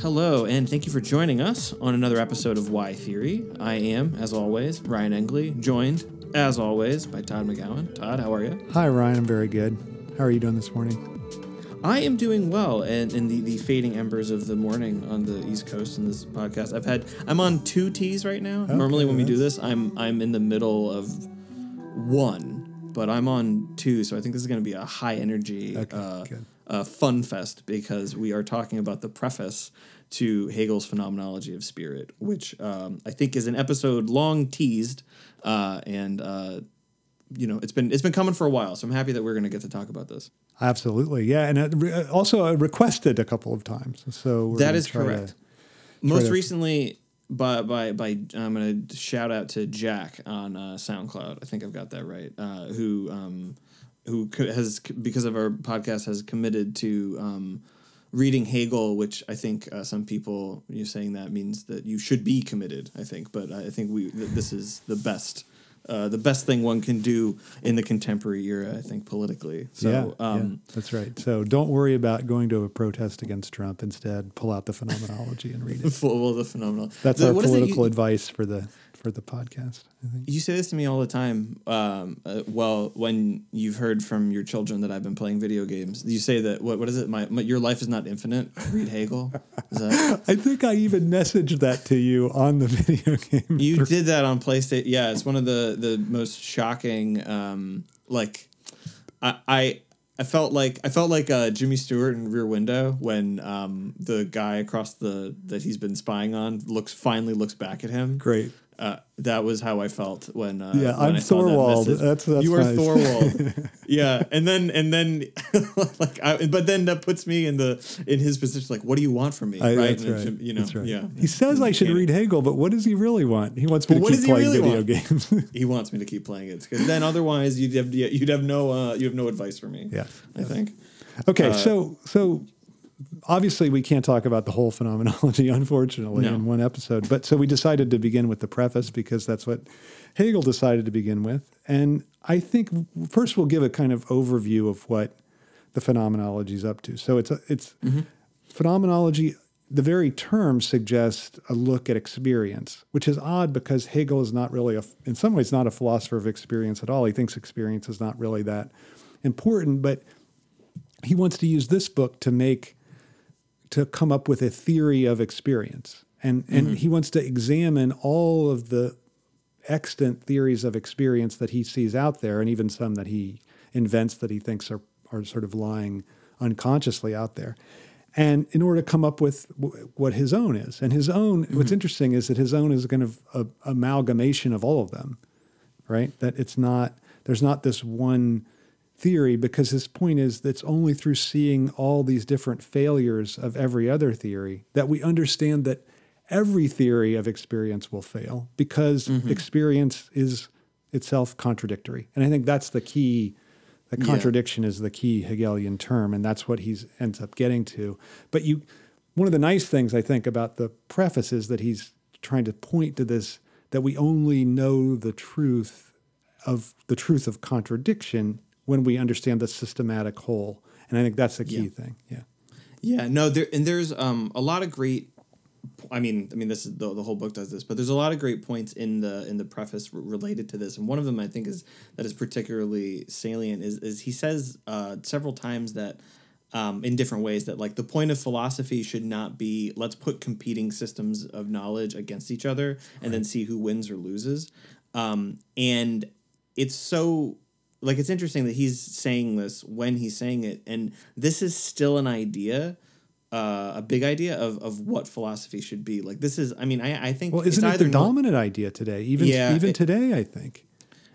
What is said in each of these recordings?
Hello, and thank you for joining us on another episode of Why Theory. I am, as always, Ryan Engley, joined, as always, by Todd McGowan. Todd, how are you? Hi, Ryan. I'm very good. How are you doing this morning? I am doing well, and in the, the fading embers of the morning on the East Coast in this podcast, I've had I'm on two teas right now. Normally, when we do this, I'm I'm in the middle of one, but I'm on two, so I think this is going to be a high energy, Okay, uh, uh, fun fest because we are talking about the preface to Hegel's Phenomenology of Spirit, which um, I think is an episode long teased, uh, and uh, you know it's been it's been coming for a while. So I'm happy that we're going to get to talk about this. Absolutely, yeah, and uh, re- uh, also uh, requested a couple of times. So That is try to- correct. Most to- recently, by by by, I'm going to shout out to Jack on uh, SoundCloud. I think I've got that right. Uh, who um, who has because of our podcast has committed to um, reading Hegel, which I think uh, some people you're saying that means that you should be committed. I think, but I think we th- this is the best. Uh, the best thing one can do in the contemporary era, I think, politically. So, yeah, um, yeah, that's right. So don't worry about going to a protest against Trump. Instead, pull out the phenomenology and read it. full well, the phenomenal. That's The- our what is it you- political advice for the for the podcast. I think. You say this to me all the time. Um, uh, well, when you've heard from your children that I've been playing video games, you say that what what is it? My, my your life is not infinite. Read Hegel. Is that I think I even messaged that to you on the video game. you did that on PlayStation? Yeah, it's one of the the most shocking. Um, like, I. I I felt like I felt like uh, Jimmy Stewart in Rear Window when um, the guy across the that he's been spying on looks finally looks back at him. Great. Uh, that was how I felt when. Uh, Yeah, when I'm that Thorwald. message. That's- that's you are nice. Thorwald. yeah, and then and then like, I, but then that puts me in the in his position. Like, what do you want from me? I, right? That's And right. You know. Right. Yeah. He says I should read Hegel, but what does he really want? He wants me But to keep playing really video want? games. He wants me to keep playing it because then otherwise you'd have you'd have no uh, you have no advice for me. Yeah. I think. Okay, Uh, so so obviously we can't talk about the whole phenomenology, unfortunately, No. in one episode. But so we decided to begin with the preface because that's what Hegel decided to begin with. And I think first we'll give a kind of overview of what the phenomenology is up to. So it's a, it's mm-hmm. phenomenology. The very term suggests a look at experience, which is odd because Hegel is not really a, in some ways, not a philosopher of experience at all. He thinks experience is not really that important, but he wants to use this book to make to come up with a theory of experience. And and mm-hmm. he wants to examine all of the extant theories of experience that he sees out there and even some that he invents that he thinks are are sort of lying unconsciously out there. And in order to come up with w- what his own is. And his own what's mm-hmm. interesting is that his own is kind of a amalgamation of all of them right? That it's not, there's not this one theory because his point is that it's only through seeing all these different failures of every other theory that we understand that every theory of experience will fail because mm-hmm. experience is itself contradictory. And I think that's the key. The Yeah. contradiction is the key Hegelian term, and that's what he ends up getting to. But you, one of the nice things I think about the preface is that he's trying to point to this that we only know the truth of the truth of contradiction when we understand the systematic whole. And I think that's the key Yeah. thing. Yeah. Yeah, no, there and there's um a lot of great. I mean, I mean, this is the, the whole book does this, but there's a lot of great points in the in the preface r- related to this, and one of them I think is that is particularly salient is is he says uh, several times that. Um, in different ways that like the point of philosophy should not be let's put competing systems of knowledge against each other and then see who wins or loses um, and it's so like it's interesting that he's saying this when he's saying it and this is still an idea uh, a big idea of, of what philosophy should be like this is i mean i, I think Well, isn't it the dominant idea today? Even Yeah, even it- today, I think.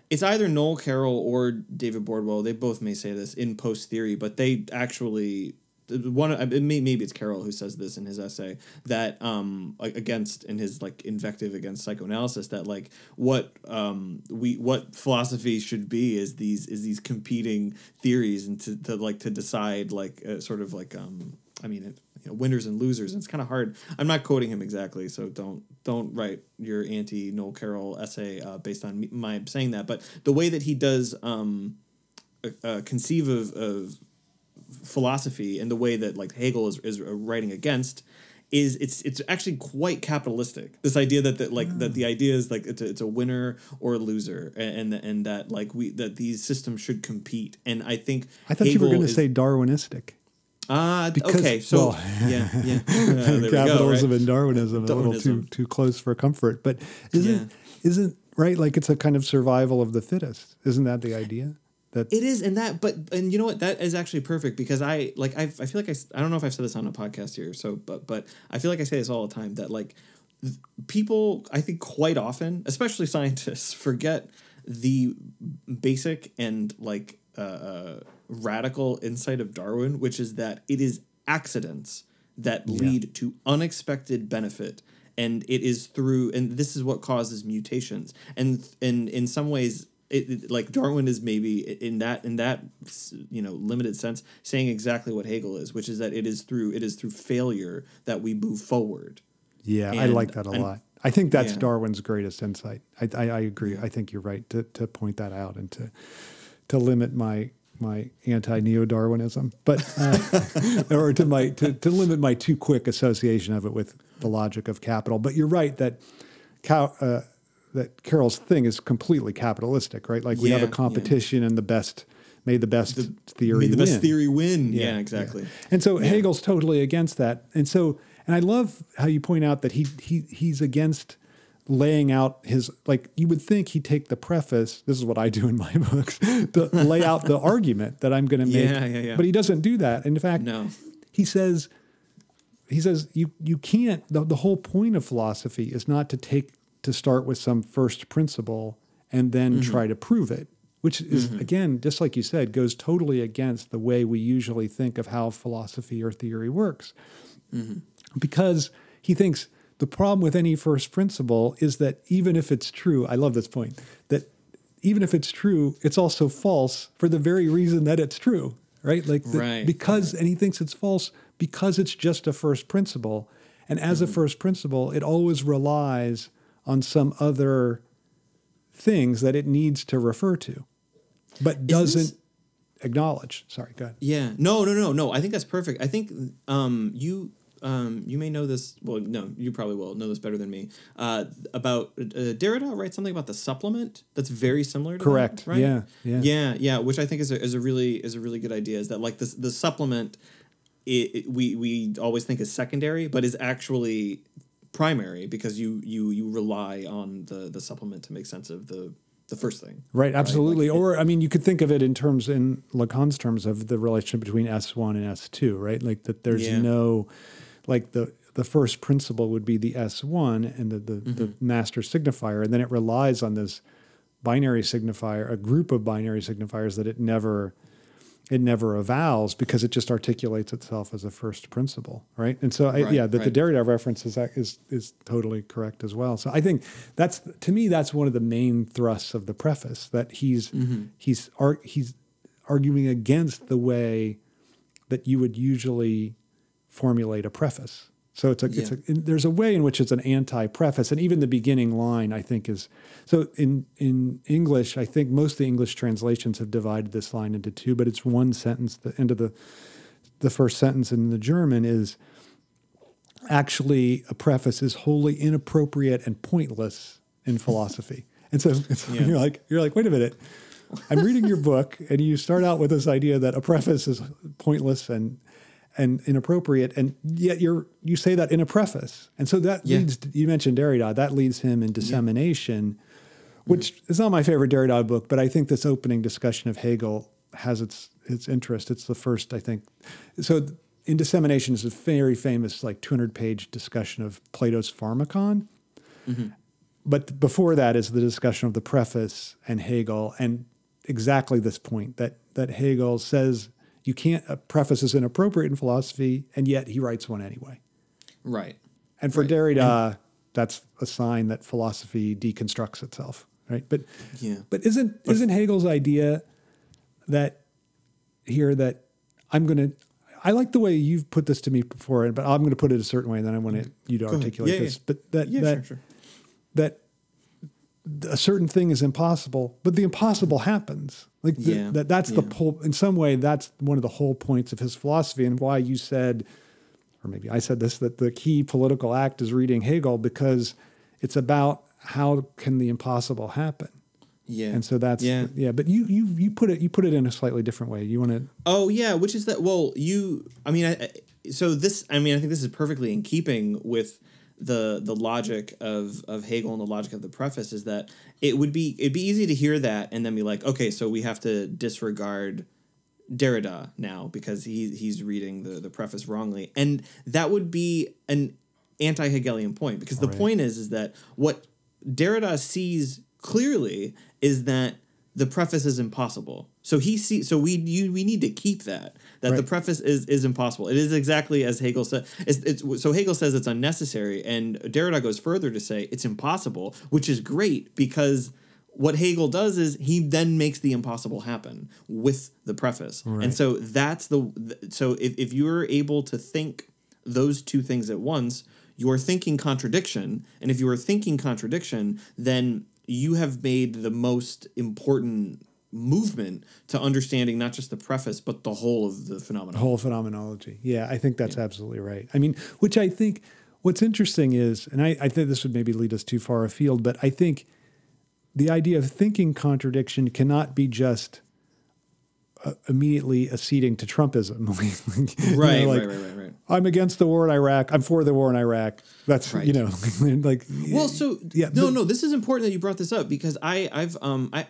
it's either noel carroll or david bordwell they both may say this in post theory but they actually one maybe it's carroll who says this in his essay that um against in his like invective against psychoanalysis that like what um we what philosophy should be is these is these competing theories and to, to like to decide like uh, sort of like um I mean, it, you know, winners and losers. And it's kind of hard. I'm not quoting him exactly, so don't don't write your anti Noel Carroll essay uh, based on me, my saying that. But the way that he does um, uh, uh, conceive of, of philosophy and the way that like Hegel is, is writing against is it's it's actually quite capitalistic. This idea that that like that the idea is like it's a, it's a winner or a loser, and and, and that like we that these systems should compete. And I think I thought you were going to say Darwinistic. Ah, okay. So well, yeah, yeah. Uh, we go, capitalism right? and Darwinism, a little too too close for comfort. But isn't Yeah. isn't right? Like it's a kind of survival of the fittest. Isn't that the idea? That It is, and that, but and you know what? That is actually perfect because I like I I feel like I I don't know if I've said this on a podcast here, so but but I feel like I say this all the time that like people I think quite often, especially scientists, forget the basic and like uh, uh, radical insight of Darwin, which is that it is accidents that lead to unexpected benefit and it is through and this is what causes mutations and and in some ways it, it- like Darwin is maybe in that in that you know limited sense saying exactly what Hegel is, which is that it is through it is through failure that we move forward. yeah, I like that a and- lot. I think that's Yeah. Darwin's greatest insight. I, I, I agree. I think you're right to, to point that out and to to limit my my anti neo Darwinism, but uh, or to my to, to limit my too quick association of it with the logic of capital. But you're right that cow, uh, that Carroll's thing is completely capitalistic, right? Like we have Yeah, a yeah. competition and the best made the best theory Made the best win. theory win. Yeah, exactly. And so Hegel's totally against that. And so, and I love how you point out that he he he's against laying out his like you would think he'd take the preface. This is what I do in my books to lay out the argument that I'm going to make. Yeah, yeah, yeah. But he doesn't do that. In fact, No. he says he says you you can't. The, the whole point of philosophy is not to take to start with some first principle and then Mm-hmm. try to prove it. Which is mm-hmm. again, just like you said, goes totally against the way we usually think of how philosophy or theory works mm-hmm. because he thinks the problem with any first principle is that even if it's true, I love this point, that even if it's true, it's also false for the very reason that it's true, right? Like the- Right, because, and he thinks it's false because it's just a first principle. And as a mm-hmm. first principle, it always relies on some other things that it needs to refer to, but doesn't this- acknowledge. Sorry, go ahead. Yeah. No, no, no, no. I think that's perfect. I think um, you um, you may know this. Well, no, you probably will know this better than me. Uh, about uh, Derrida writes something about the supplement that's very similar. to that, Correct. right? Yeah, yeah. Yeah. Yeah. Which I think is a, is a really is a really good idea. Is that like the the supplement? It, it, we we always think is secondary, but is actually primary because you you you rely on the the supplement to make sense of the the first thing. Right, absolutely. Like, or I mean, you could think of it in terms in Lacan's terms of the relationship between S one and S two, right? Like that there's Yeah. no like the the first principle would be the S one and the, the, the Mm-hmm. master signifier, and then it relies on this binary signifier, a group of binary signifiers that it never it never avows because it just articulates itself as a first principle, right? And so, I, Right, yeah, that the. Derrida reference is, is is totally correct as well. So I think that's to me that's one of the main thrusts of the preface that he's Mm-hmm. he's ar- he's arguing against the way that you would usually formulate a preface. So it's a, it's a there's a way in which it's an anti-preface, and even the beginning line I think is so in in English. I think most of the English translations have divided this line into two, but it's one sentence. The end of the the first sentence in the German is actually a preface is wholly inappropriate and pointless in philosophy. And so it's, Yeah. you're like you're like wait a minute. I'm reading your book and you start out with this idea that a preface is pointless and and inappropriate and yet you're you say that in a preface. And so that Yeah. leads you mentioned Derrida, that leads him in dissemination which is not my favorite Derrida book, but I think this opening discussion of Hegel has its its interest. It's the first, I think. So in dissemination is a very famous, like 200 page discussion of Plato's Pharmacon. Mm-hmm. But before that is the discussion of the preface and Hegel, and exactly this point that that Hegel says you can't a preface is inappropriate in philosophy, and yet he writes one anyway. Right. And for Right. Derrida, that's a sign that philosophy deconstructs itself, right? But Yeah. but isn't isn't Hegel's idea that here that I'm going to I like the way you've put this to me before, but I'm going to put it a certain way, and then I want you to articulate Yeah, this. yeah. But that Yeah, that sure, sure. that a certain thing is impossible, but the impossible happens. Like the, Yeah, that that's the yeah. whole. In some way, that's one of the whole points of his philosophy, and why you said, or maybe I said this, that the key political act is reading Hegel because it's about how can the impossible happen. Yeah. And so that's Yeah. yeah. But you you you put it you put it in a slightly different way. You want to Oh yeah, which is that? Well, you. I mean, I- so this. I mean, I think this is perfectly in keeping with the the logic of of Hegel and the logic of the preface is that it would be it'd be easy to hear that and then be like, okay, so we have to disregard Derrida now because he he's reading the the preface wrongly, and that would be an anti-Hegelian point because the point is is that what Derrida sees clearly is that the preface is impossible. So he sees. So we you we need to keep that that the preface is is impossible. It is exactly as Hegel said. It's, it's so Hegel says it's unnecessary, and Derrida goes further to say it's impossible, which is great because what Hegel does is he then makes the impossible happen with the preface. And so that's the so if, if you're able to think those two things at once, you're thinking contradiction. And if you are thinking contradiction, then you have made the most important movement to understanding not just the preface but the whole of the phenomenon. whole phenomenology. Yeah, I think that's absolutely right. I mean, which I think what's interesting is, and I, I think this would maybe lead us too far afield, but I think the idea of thinking contradiction cannot be just uh, immediately acceding to Trumpism. You know, Right, like, right, right, right, right. I'm against the war in Iraq. I'm for the war in Iraq. That's you know, like Well, so Yeah, no, no. This is important that you brought this up because I, I've, um, I,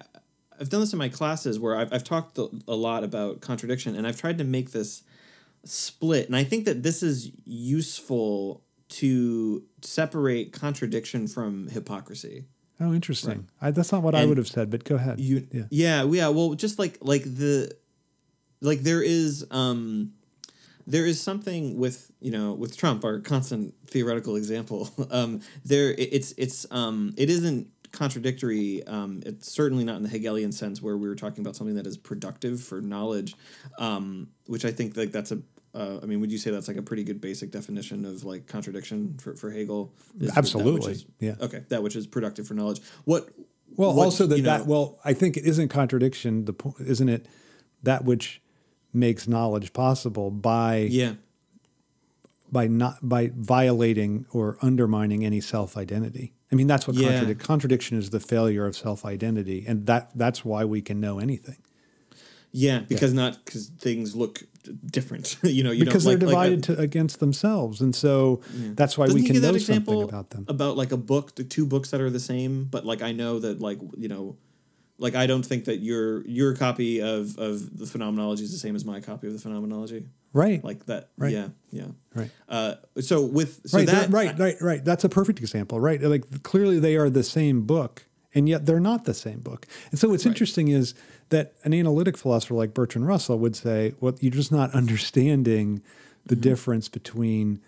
I've done this in my classes where I've, I've talked a lot about contradiction, and I've tried to make this split, and I think that this is useful to separate contradiction from hypocrisy. oh, interesting. I, that's not what I would have said, but go ahead. You, yeah. yeah, yeah. Well, just like like the, like there is, um, there is something with you know with Trump, our constant theoretical example. Um, there, it- it's it's um, it isn't contradictory. Um, it's certainly not in the Hegelian sense where we were talking about something that is productive for knowledge, um, which I think like that's a. Uh, I mean, would you say that's like a pretty good basic definition of like contradiction for, for Hegel? Is Absolutely, is- yeah. Okay, that which is productive for knowledge. What? Well, what, also that, you know- that well, I think it isn't contradiction. The po- isn't it that which makes knowledge possible by Yeah. by not by violating or undermining any self identity. I mean, that's what Yeah. contradic- contradiction is. The failure of self identity, and that that's why we can know anything Yeah, because not because things look different. you know, you because don't, they're like, like, divided to, against themselves, and so that's why Doesn't we can know example something about them. About like a book, the two books that are the same, but like I know that like you know, like I don't think that your your copy of of the phenomenology is the same as my copy of the phenomenology. Right, Like that. Right. Yeah. Yeah. right. Uh, so with so right, that right, right, right. That's a perfect example, right? Like clearly they are the same book, and yet they're not the same book. And so what's interesting is that an analytic philosopher like Bertrand Russell would say, "Well, you're just not understanding the Mm-hmm. difference between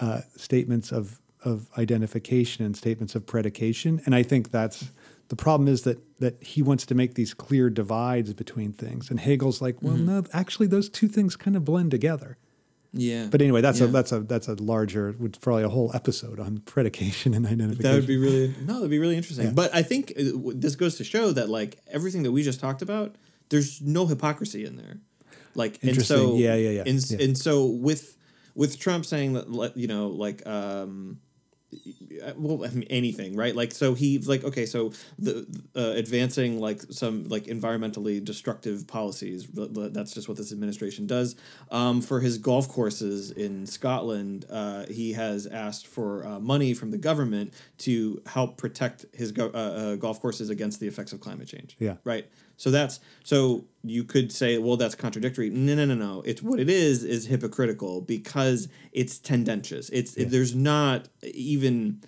uh, statements of of identification and statements of predication." And I think that's the problem is that that he wants to make these clear divides between things, and Hegel's like, "Well, Mm-hmm. no, actually, those two things kind of blend together." yeah. But anyway, that's a that's a that's a larger, would probably a whole episode on predication and identification. That would be really no, that'd be really interesting. But I think uh, this goes to show that like everything that we just talked about, there's no hypocrisy in there. Like and Interesting. so Yeah, yeah, yeah. And, Yeah. and so with with Trump saying that like, you know like um well anything right? Like so he's like okay so the uh, advancing like some like environmentally destructive policies th- th- that's just what this administration does. Um, for his golf courses in Scotland uh, he has asked for uh, money from the government to help protect his go- uh, uh, golf courses against the effects of climate change. Yeah. right so that's so you could say, well, that's contradictory. No, no, no, no. It's what it is is hypocritical because it's tendentious. It's it, there's not even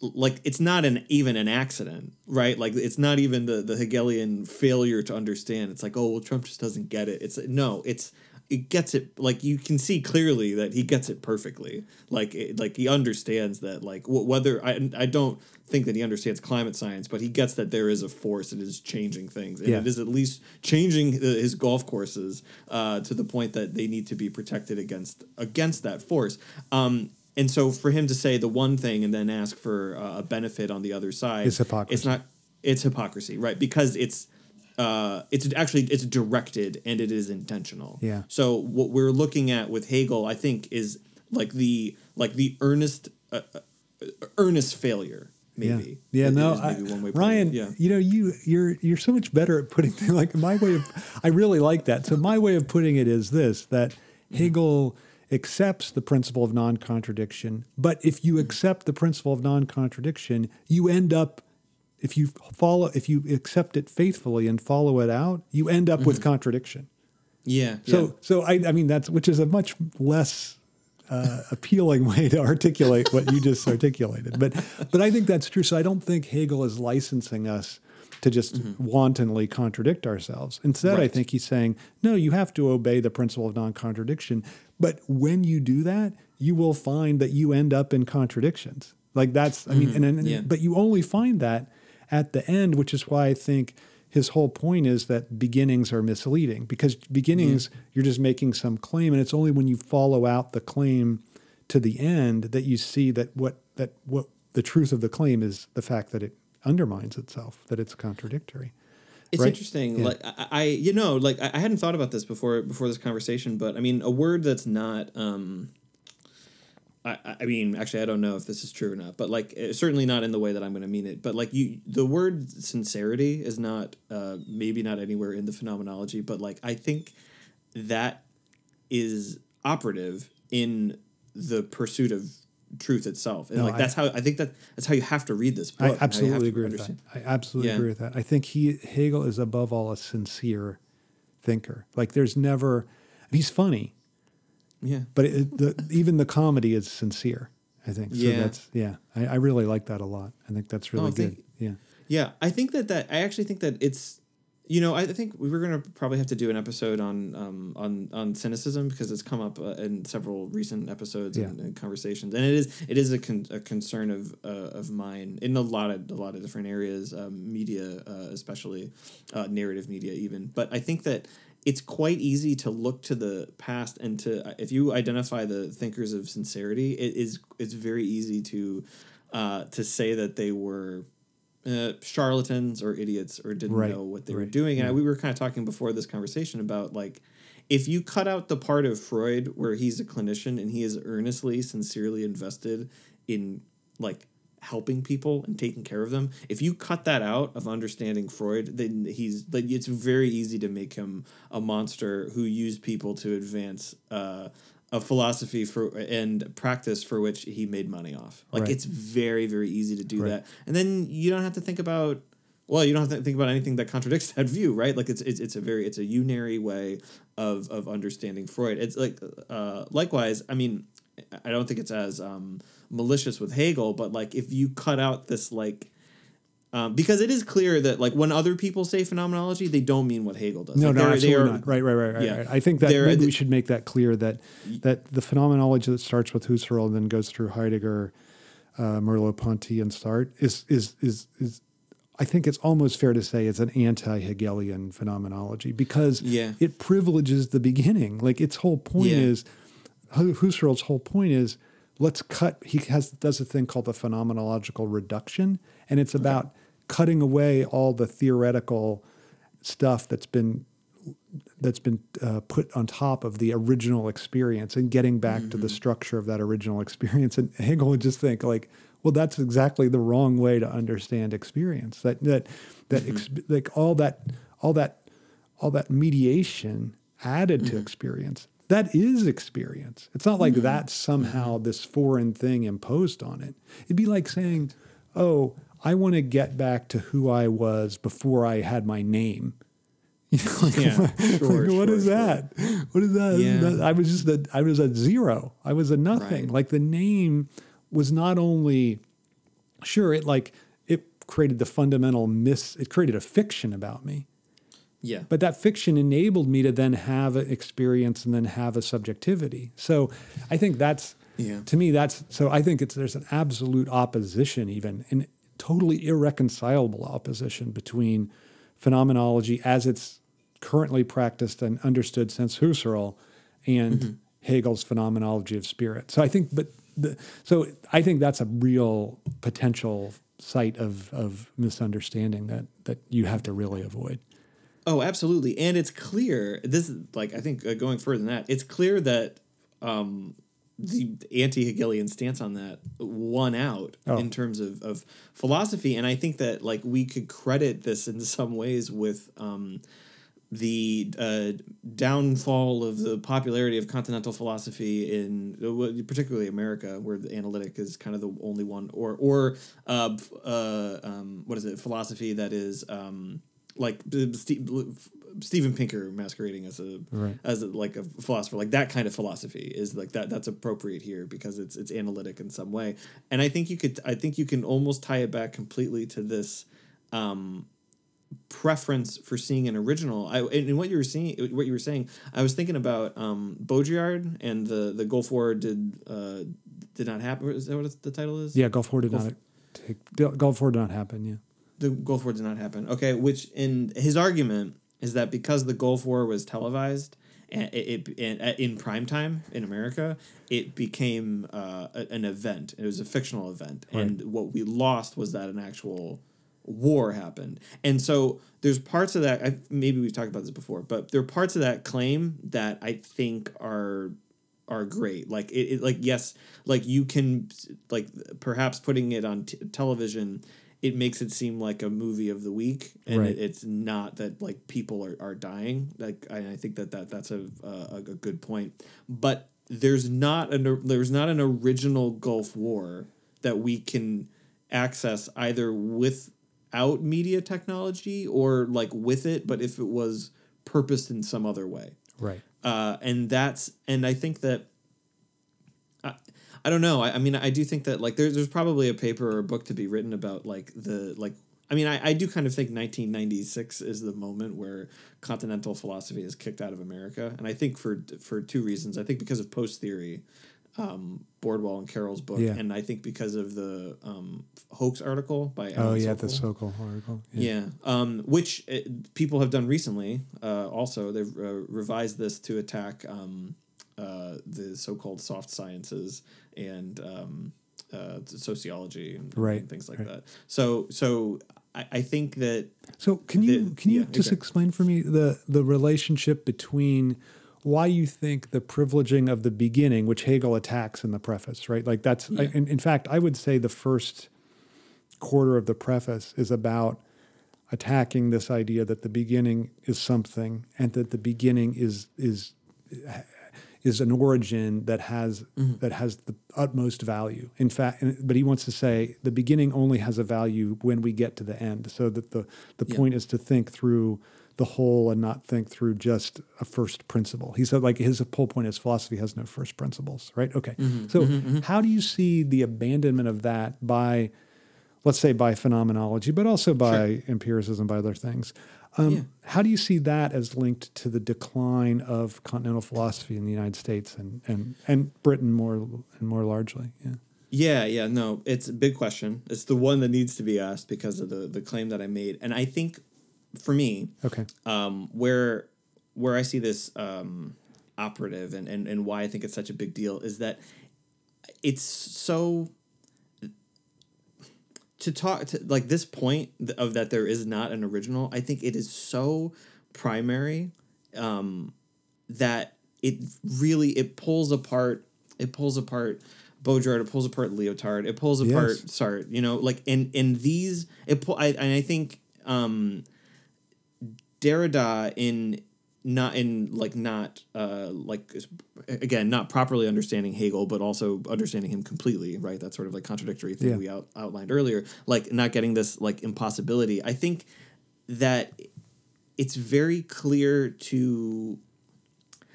like it's not an even an accident, right? Like it's not even the the Hegelian failure to understand. It's like, oh well, Trump just doesn't get it. It's no, it's it gets it like you can see clearly that he gets it perfectly. Like it, like he understands that like wh- whether I I don't think that he understands climate science, but he gets that there is a force that is changing things, and Yeah. it is at least changing the, his golf courses uh, to the point that they need to be protected against against that force. Um, and so for him to say the one thing and then ask for uh, a benefit on the other side, it's hypocrisy. It's not. It's hypocrisy, right? Because it's uh, it's actually it's directed and it is intentional. Yeah. So what we're looking at with Hegel, I think, is like the like the earnest uh, uh, earnest failure. Maybe. Yeah, yeah no, I, maybe one way Ryan. Yeah. You know, you you're you're so much better at putting things like my way of. I really like that. So my way of putting it is this: that Hegel accepts the principle of non-contradiction, but if you accept the principle of non-contradiction, you end up. If you follow, if you accept it faithfully and follow it out, you end up with mm-hmm. contradiction. Yeah. So, yeah. so I, I mean, that's which is a much less uh, appealing way to articulate what you just articulated. But, but I think that's true. So I don't think Hegel is licensing us to just mm-hmm. wantonly contradict ourselves. Instead, I think he's saying, no, you have to obey the principle of non-contradiction. But when you do that, you will find that you end up in contradictions. Like that's, I mean, mm-hmm. and, and Yeah. but you only find that at the end, which is why I think his whole point is that beginnings are misleading because beginnings you're just making some claim, and it's only when you follow out the claim to the end that you see that what that what the truth of the claim is the fact that it undermines itself, that it's contradictory. It's right? interesting. Yeah. Like I, I, you know, like I, I hadn't thought about this before before this conversation, but I mean, a word that's not. Um, I, I- mean, actually, I don't know if this is true or not, but like, uh, certainly not in the way that I'm going to mean it. But like, you, the word sincerity is not, uh, maybe not anywhere in the phenomenology, but like, I think that is operative in the pursuit of truth itself, and No, like I- that's how I think that that's how you have to read this book. I and how you have absolutely agree with that. I absolutely Yeah. agree with that. I think he Hegel is above all a sincere thinker. Like there's never he's funny, Yeah. but it, the, even the comedy is sincere. I think. So Yeah. that's yeah. I, I really like that a lot. I think that's really Oh, good. thank- yeah. Yeah, I think that that I actually think that it's you know I think we were gonna probably have to do an episode on um, on on cynicism because it's come up uh, in several recent episodes and, Yeah. and conversations, and it is it is a, con- a concern of uh, of mine in a lot of a lot of different areas, um, media uh, especially, uh, narrative media even. But I think that it's quite easy to look to the past and to if you identify the thinkers of sincerity, it is it's very easy to uh, to say that they were uh, charlatans or idiots or didn't Right, know what they were doing. And we were kind of talking before this conversation about like if you cut out the part of Freud where he's a clinician and he is earnestly, sincerely invested in like helping people and taking care of them. If you cut that out of understanding Freud, then he's like it's very easy to make him a monster who used people to advance uh, a philosophy for and practice for which he made money off. Like Right. it's very very easy to do Right. that, and then you don't have to think about. Well, you don't have to think about anything that contradicts that view, right? Like it's it's, it's a very it's a unary way of of understanding Freud. It's like uh, likewise. I mean, I don't think it's as um, malicious with Hegel, but like if you cut out this like. Um, because it is clear that like when other people say phenomenology, they don't mean what Hegel does. No, Like, no, absolutely they are- not. Right, right, right, right, yeah. right. I think that maybe we should make that clear that that the phenomenology that starts with Husserl and then goes through Heidegger, uh, Merleau-Ponty, and Sartre is is is is. I think it's almost fair to say it's an anti-Hegelian phenomenology because Yeah. it privileges the beginning. Like its whole point Yeah. is Husserl's whole point is let's cut. He has does a thing called the phenomenological reduction, and it's about cutting away all the theoretical stuff that's been that's been uh, put on top of the original experience and getting back to the mm-hmm. structure of that original experience. And Hegel would just think like, well, that's exactly the wrong way to understand experience. That that that mm-hmm. ex- like all that all that all that mediation added to mm-hmm. experience. That is experience. It's not like mm-hmm. that's somehow mm-hmm. this foreign thing imposed on it. It'd be like saying, "Oh, I want to get back to who I was before I had my name." You know, like, Yeah, like, sure, what sure, is sure. that? What is that? Yeah. That- I was just a I was a zero. I was a nothing. Right. Like the name was not only sure it like it created the fundamental miss. it created a fiction about me. Yeah. But that fiction enabled me to then have an experience and then have a subjectivity. So I think that's Yeah. to me that's so I think it's there's an absolute opposition even an totally irreconcilable opposition between phenomenology as it's currently practiced and understood since Husserl and Mm-hmm. Hegel's phenomenology of spirit. So I think but the, so I think that's a real potential site of of misunderstanding that that you have to really avoid. Oh, absolutely. And it's clear. This is like I think uh, going further than that, it's clear that um, the anti-Hegelian stance on that won out Oh. in terms of, of philosophy, and I think that like we could credit this in some ways with um, the uh, downfall of the popularity of continental philosophy in uh, particularly America, where the analytic is kind of the only one, or or uh, uh, um, what is it? Philosophy that is um, like Ste- Steven Pinker masquerading as a Right. as a, like a philosopher, like that kind of philosophy is like that. That's appropriate here because it's it's analytic in some way, and I think you could I think you can almost tie it back completely to this. Um, preference for seeing an original. I and in what you were seeing, what you were saying, I was thinking about um, Baudrillard and the the Gulf War did uh, did not happen. Is that what the title is? Yeah, Gulf War did Gulf- not take Gulf War did not happen, yeah. The Gulf War did not happen. Okay, which in his argument is that because the Gulf War was televised and it, it uh, in prime time in America, it became uh, an event. It was a fictional event, and what we lost was that an actual war happened. And so there's parts of that. I, maybe we've talked about this before, but there are parts of that claim that I think are are great. Like it, it like yes, like you can like perhaps putting it on t- television, it makes it seem like a movie of the week, and Right. it, it's not that like people are, are dying. Like I, I think that, that that's a, a a good point. But there's not an there's not an original Gulf War that we can access either without media technology or like with it, but if it was purposed in some other way Right. uh, and that's and I think that I, don't know. I, I mean, I do think that like there's there's probably a paper or a book to be written about like the like. I mean, I, I do kind of think 1996 is the moment where continental philosophy is kicked out of America, and I think for for two reasons. I think because of post theory, um, Bordwell and Carroll's book, Yeah. and I think because of the um, hoax article by Oh yeah, Sokal. the Sokal article. Yeah, um, which uh, people have done recently. Uh, also, they've uh, revised this to attack um, uh, the so-called soft sciences and um, uh, sociology and, Right, and things like right. that. So, so I, I think that So can you The- can you yeah, just okay. explain for me the the relationship between why you think the privileging of the beginning, which Hegel attacks in the preface, right? Like that's I, in, in fact, I would say the first quarter of the preface is about attacking this idea that the beginning is something and that the beginning is is is an origin that has mm-hmm. that has the utmost value. In fact, but he wants to say the beginning only has a value when we get to the end. So that the the Yeah. point is to think through the whole and not think through just a first principle. He said like his whole point is philosophy has no first principles, right? Okay. Mm-hmm. So mm-hmm. how do you see the abandonment of that by let's say by phenomenology, but also by empiricism, by other things. Um, Yeah. How do you see that as linked to the decline of continental philosophy in the United States and, and, and Britain more and more largely? Yeah. Yeah, yeah, no, it's a big question. It's the one that needs to be asked because of the the claim that I made, and I think for me, Okay. um, where where I see this um, operative and, and and why I think it's such a big deal is that it's so to talk to like this point of that there is not an original. I think it is so primary um, that it really it pulls apart it pulls apart Baudrillard, it pulls apart Lyotard, it pulls apart Yes. Sartre, you know, like and and these it pull I and I think um Derrida in not in like not uh like again not properly understanding Hegel but also understanding him completely right? That sort of like contradictory thing Yeah. we out, outlined earlier. Like not getting this like impossibility. I think that it's very clear to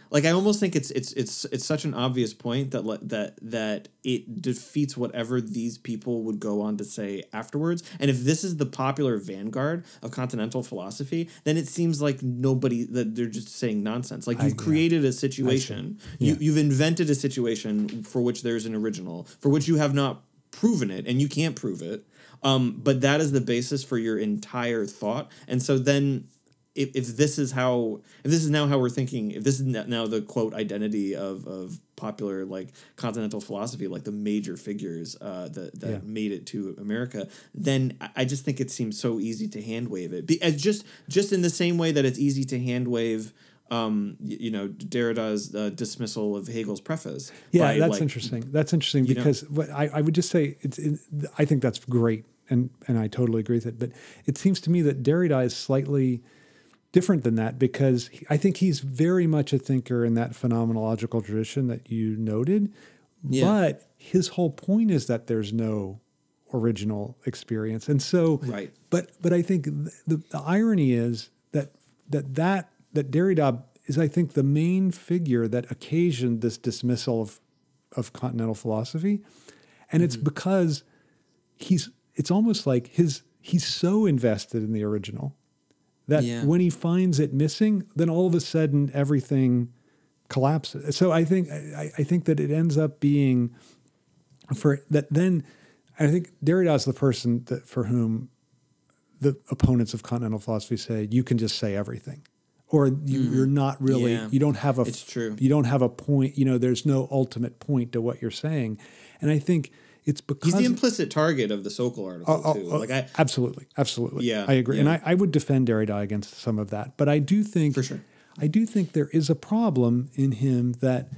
like I almost think it's it's it's it's such an obvious point that that that it defeats whatever these people would go on to say afterwards. And if this is the popular vanguard of continental philosophy, then it seems like nobody that they're just saying nonsense. Like you've yeah. created a situation, you you've invented a situation for which there's an original, for which you have not proven it, and you can't prove it. Um, but that is the basis for your entire thought, and so then if, if this is how if this is now how we're thinking if this is now the quote identity of of popular like continental philosophy like the major figures uh, that that Yeah. made it to America then I- just think it seems so easy to hand wave it Be, as just just in the same way that it's easy to hand wave um you know Derrida's uh, dismissal of Hegel's preface Yeah, that's like, interesting. That's interesting you know- because what I, I would just say it's. It, I think that's great, and and I totally agree with it. But it seems to me that Derrida is slightly different than that because he, I think he's very much a thinker in that phenomenological tradition that you noted. Yeah. But his whole point is that there's no original experience, and so Right. But but I think th- the, the irony is that that that that Derrida is I think the main figure that occasioned this dismissal of of continental philosophy, and Mm-hmm. it's because he's it's almost like his he's so invested in the original that Yeah. when he finds it missing, then all of a sudden everything collapses. So I think I, I think that it ends up being for that then I think Derrida is the person that for whom the opponents of continental philosophy say you can just say everything or you, you're not really Mm-hmm. Yeah. you don't have a It's true. you don't have a point you know there's no ultimate point to what you're saying and I think it's because he's the implicit target of the Sokal article Oh, too oh, like I absolutely, absolutely. Yeah, I agree, and. I, I would defend Derrida against some of that. But I do think, For sure. I do think there is a problem in him that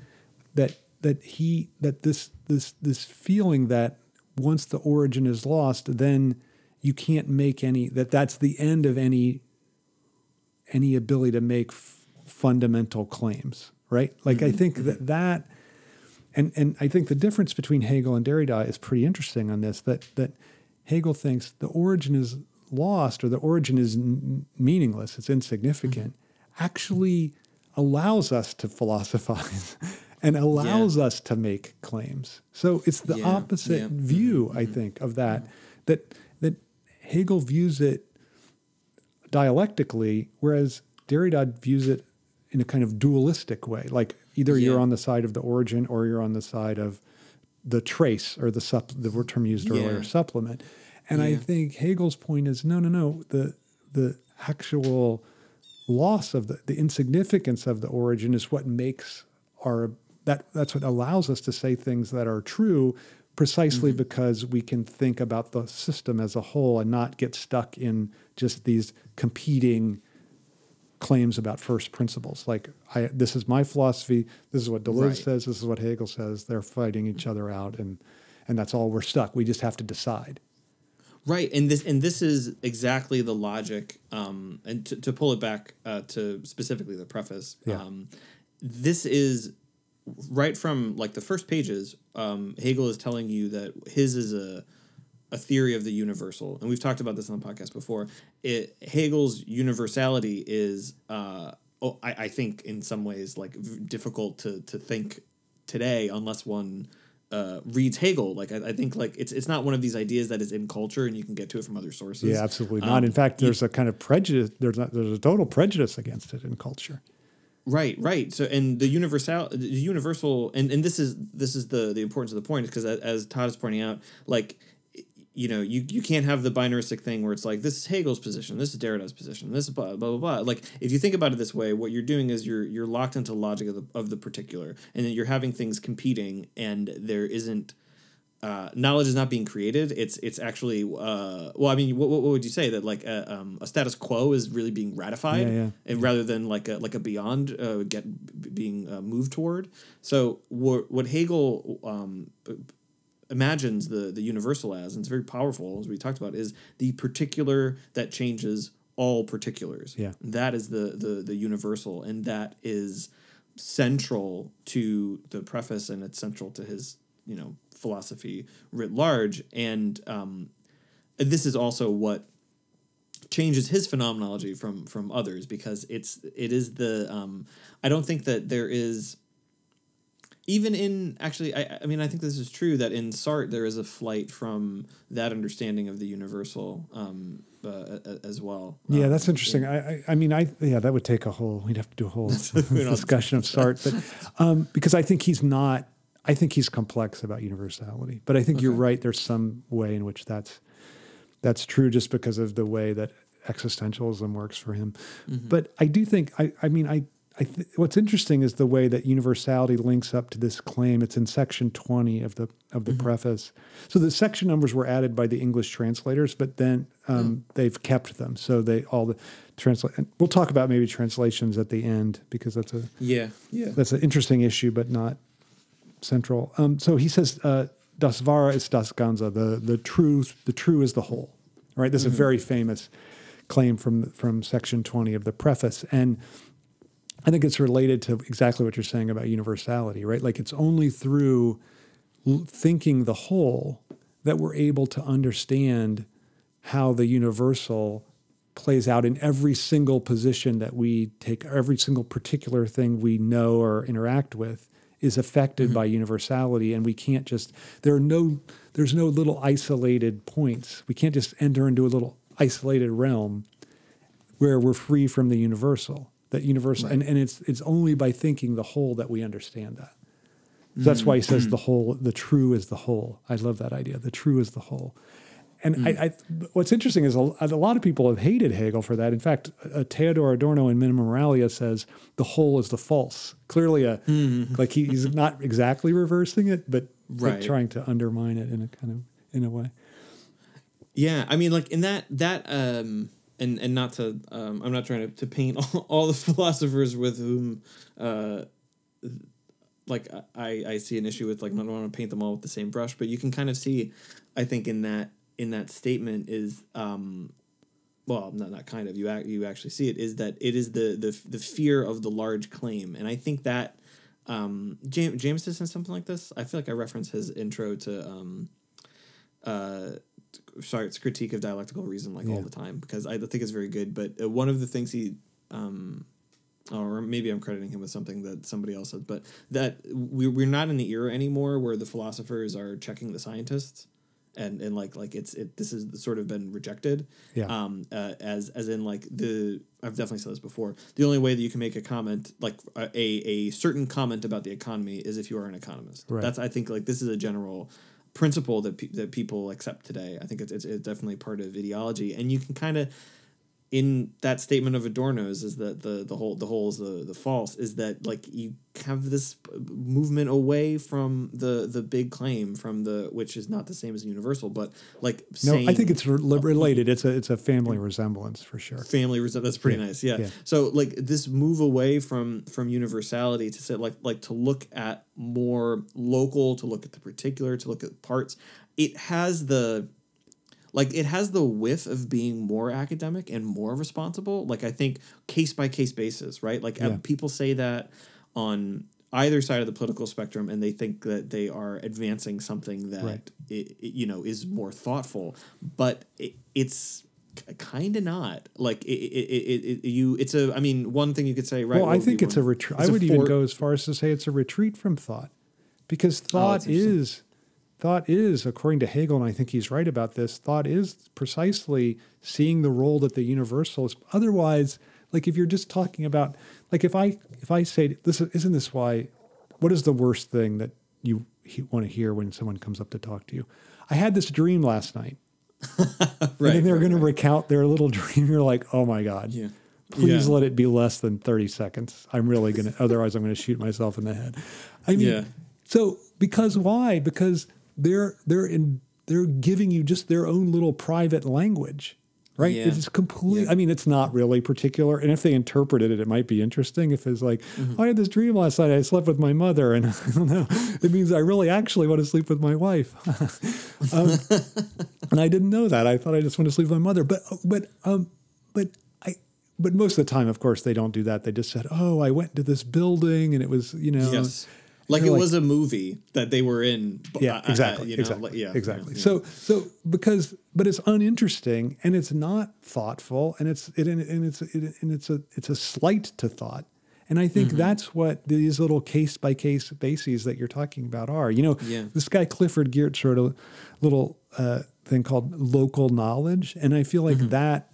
that that he that this this this feeling that once the origin is lost, then you can't make any that that's the end of any any ability to make f- fundamental claims, right? Like Mm-hmm. I think that that and and I think the difference between Hegel and Derrida is pretty interesting on this. That that Hegel thinks the origin is lost or the origin is n- meaningless, it's insignificant, Mm-hmm. actually allows us to philosophize and allows us to make claims. So it's the Yeah, opposite yeah. Mm-hmm. view, I think, of that. That that Hegel views it dialectically, whereas Derrida views it in a kind of dualistic way. Like either you're on the side of the origin or you're on the side of the trace or the sup- the word term used earlier, Yeah. supplement. And I think Hegel's point is no, no, no. The the actual loss of the, the insignificance of the origin is what makes our that that's what allows us to say things that are true precisely mm-hmm. because we can think about the system as a whole and not get stuck in just these competing claims about first principles like I, this is my philosophy this is what deleuze Right. says this is what hegel says they're fighting each other out and and that's all we're stuck we just have to decide Right, and this and this is exactly the logic. Um, and to, to pull it back uh, to specifically the preface, Yeah. um, this is right from like the first pages. Um, Hegel is telling you that his is a a theory of the universal, and we've talked about this on the podcast before. It, Hegel's universality is, uh, oh, I, I think, in some ways, like v- difficult to to think today unless one uh, reads Hegel. Like I, I think, like it's it's not one of these ideas that is in culture and you can get to it from other sources. yeah absolutely not in fact there's a kind of prejudice there's not there's a total prejudice against it in culture Right, right. So, and the universal, the universal, and, and this is this is the the importance of the point because as Todd is pointing out, like you know, you you can't have the binaristic thing where it's like this is Hegel's position, this is Derrida's position, this is blah blah blah blah. Like if you think about it this way, what you're doing is you're you're locked into logic of the of the particular, and then you're having things competing, and there isn't. Uh, knowledge is not being created. It's it's actually uh, well. I mean, what, what would you say that like a, um, a status quo is really being ratified, Yeah, yeah. and rather than like a like a beyond uh, get being uh, moved toward. So what what Hegel um, imagines the the universal as, and it's very powerful as we talked about, is the particular that changes all particulars. Yeah. that is the the the universal, and that is central to the preface, and it's central to his you know philosophy writ large, and um, this is also what changes his phenomenology from from others because it's it is the um I don't think that there is even in actually I, I mean I think this is true that in Sartre there is a flight from that understanding of the universal um uh, as well. Yeah, Um, that's interesting. I, I, I mean, I yeah, that would take a whole. We'd have to do a whole discussion of Sartre, but um, because I think he's not. I think he's complex about universality, but I think you're right. There's some way in which that's that's true, just because of the way that existentialism works for him. But I do think. I, I mean, I. I th- what's interesting is the way that universality links up to this claim. It's in section 20 of the of the preface. So the section numbers were added by the English translators, but then um, they've kept them. So they all the translate. We'll talk about maybe translations at the end because that's a yeah yeah that's an interesting issue, but not central. Um, so he says, uh, "Das Wahre ist das Ganze." The the truth, the true is the whole. Right. this is a very famous claim from from section twenty of the preface, and I think it's related to exactly what you're saying about universality, right? Like it's only through l- thinking the whole that we're able to understand how the universal plays out in every single position that we take, every single particular thing we know or interact with is affected mm-hmm. by universality. And we can't just there are no there's no little isolated points. We can't just enter into a little isolated realm where we're free from the universal that universal and, and it's it's only by thinking the whole that we understand that. That's why he says the whole the true is the whole. I love that idea. The true is the whole. And I, I, what's interesting is a, a lot of people have hated Hegel for that. In fact, uh, Theodor Adorno in Minima Moralia says the whole is the false. Clearly, a like he, he's not exactly reversing it, but, but trying to undermine it in a kind of in a way. Yeah, I mean, like in that that um, and and not to um, I'm not trying to, to paint all, all the philosophers with whom uh, like I I see an issue with like I don't want to paint them all with the same brush, but you can kind of see, I think in that in that statement is um, well not not kind of you ac- you actually see it is that it is the the the fear of the large claim, and I think that um, James James says something like this. I feel like I reference his intro to um, uh, sorry, it's critique of dialectical reason like all the time because I think it's very good. But uh, one of the things he, um, or maybe I'm crediting him with something that somebody else said, but that we we're not in the era anymore where the philosophers are checking the scientists, and and like like it's it this has sort of been rejected. Yeah. Um. Uh, as as in like the I've definitely said this before. The only way that you can make a comment like a a, a certain comment about the economy is if you are an economist. Right. That's I think like this is a general principle that pe- that people accept today. I think it's, it's it's definitely part of ideology, and you can kind of in that statement of Adorno's is that the the whole the whole is the the false is that like you have this movement away from the the big claim from the which is not the same as universal, but like No, saying I think it's re- related. It's a it's a family resemblance for sure. family resent that's pretty Yeah, nice yeah. yeah. so like this move away from from universality to say like like to look at more local to look at the particular to look at parts it has the like it has the whiff of being more academic and more responsible like i think case by case basis right like Yeah. people say that on either side of the political spectrum and they think that they are advancing something that Right. it, it, you know is more thoughtful but it, it's kind of not like it, it, it, you it's a i mean one thing you could say right well, I think it's a retreat. i would even go as far as to say it's a retreat from thought, because oh, thought Oh, is thought is, according to Hegel, and I think he's right about this. Thought is precisely seeing the role that the universal is. Otherwise, like if you're just talking about, like if I if I say this, isn't this why? What is the worst thing that you he, want to hear when someone comes up to talk to you? I had this dream last night. and Right, then they're right, going to recount their little dream. You're like, oh my god, Yeah. Please Yeah. let it be less than 30 seconds. I'm really going to, otherwise, I'm going to shoot myself in the head. I mean, Yeah. so because why? Because they're, they're in, they're giving you just their own little private language, right? Yeah. It's complete. Yeah. I mean, it's not really particular. And if they interpreted it, it might be interesting. If it's like, Mm-hmm. I had this dream last night. I slept with my mother, and I don't know. It means I really actually want to sleep with my wife. um, and I didn't know that. I thought I just want to sleep with my mother. But but um, but I. But most of the time, of course, they don't do that. They just said, "Oh, I went to this building, and it was, you know." Yes. Like it like- was a movie that they were in. Yeah, uh, uh, exactly. you know, exactly. like- yeah, exactly. yeah. So, so because, but it's uninteresting and it's not thoughtful, and it's it and it's it, and it's a it's a slight to thought. And I Mm-hmm. think that's what these little case by case bases that you're talking about are. You know, Yeah. this guy Clifford Geertz wrote a little uh, thing called local knowledge, and I feel like Mm-hmm. that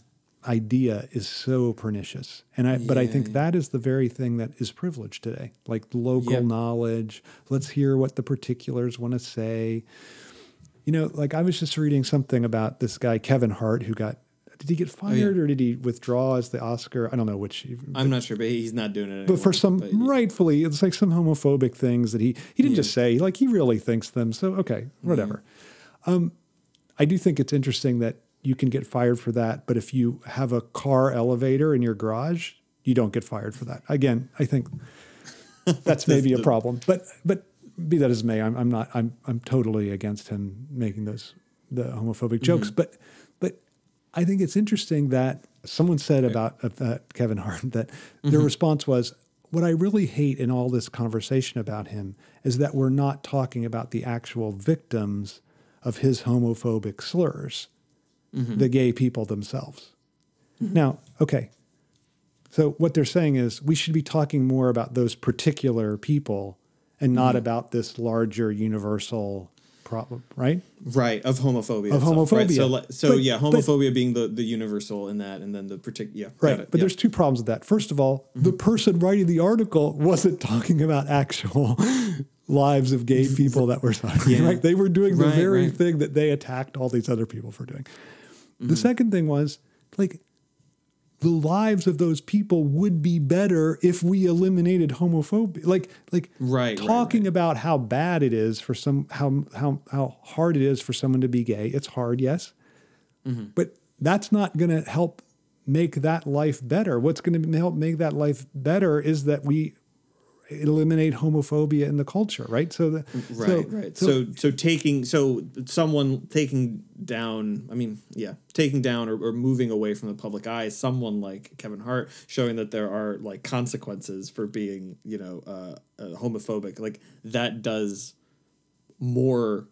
idea is so pernicious. And I, but I think Yeah. that is the very thing that is privileged today, like local Yep. knowledge. Let's hear what the particulars want to say. You know, like I was just reading something about this guy Kevin Hart who got. Did he get Oh, yeah. fired or did he withdraw as the Oscar? I don't know which. I'm not sure, but he's not doing it. Anymore, But for some but- rightfully, it's like some homophobic things that he he didn't just say like he really thinks them. So okay, whatever. Um, I do think it's interesting that you can get fired for that, but if you have a car elevator in your garage, you don't get fired for that. Again, I think that's maybe a problem. But but be that as may, I'm, I'm not. I'm I'm totally against him making those the homophobic jokes. But but I think it's interesting that someone said about uh, Kevin Hart that their response was, "What I really hate in all this conversation about him is that we're not talking about the actual victims of his homophobic slurs, Mm-hmm. the gay people themselves." Mm-hmm. Now, okay, so what they're saying is we should be talking more about those particular people and not Mm-hmm. about this larger universal problem, right? right of homophobia. Of itself, right? So so But- yeah, but- homophobia being the the universal in that, and then the particular yeah, Right. it, But yeah. there's two problems with that. First of all, the mm-hmm. person writing the article wasn't talking about actual lives of gay people that were suffering, Yeah. right? They were doing the Right, very right. thing that they attacked all these other people for doing. Mm-hmm. The second thing was like the lives of those people would be better if we eliminated homophobia. Like like Right, right, talking about how bad it is for some how how how hard it is for someone to be gay. It's hard, yes. Mm-hmm. But that's not going to help make that life better. What's going to help make that life better is that we eliminate homophobia in the culture, right? So the Right, so, right. So, so taking so someone taking down, I mean, yeah, taking down or, or moving away from the public eye, someone like Kevin Hart showing that there are like consequences for being, you know, uh, uh, homophobic, like that does more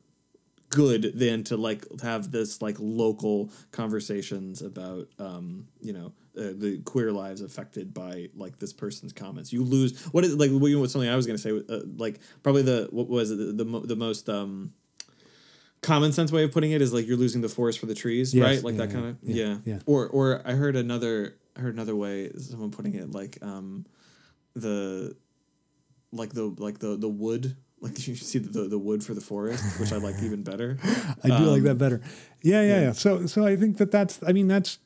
good than to like have this like local conversations about um you know uh, the queer lives affected by like this person's comments you lose what is like what you know, something i was going to say uh, like probably the what was it the the, mo- the most um common sense way of putting it is like you're losing the forest for the trees Yes, right like yeah, that kind of yeah, yeah, yeah. or or i heard another i heard another way someone putting it like um the like the like the the wood like you see the the wood for the forest which i like even better I do like Um, that better. Yeah, yeah, yeah. yeah. So, so I think that that's. I mean, that's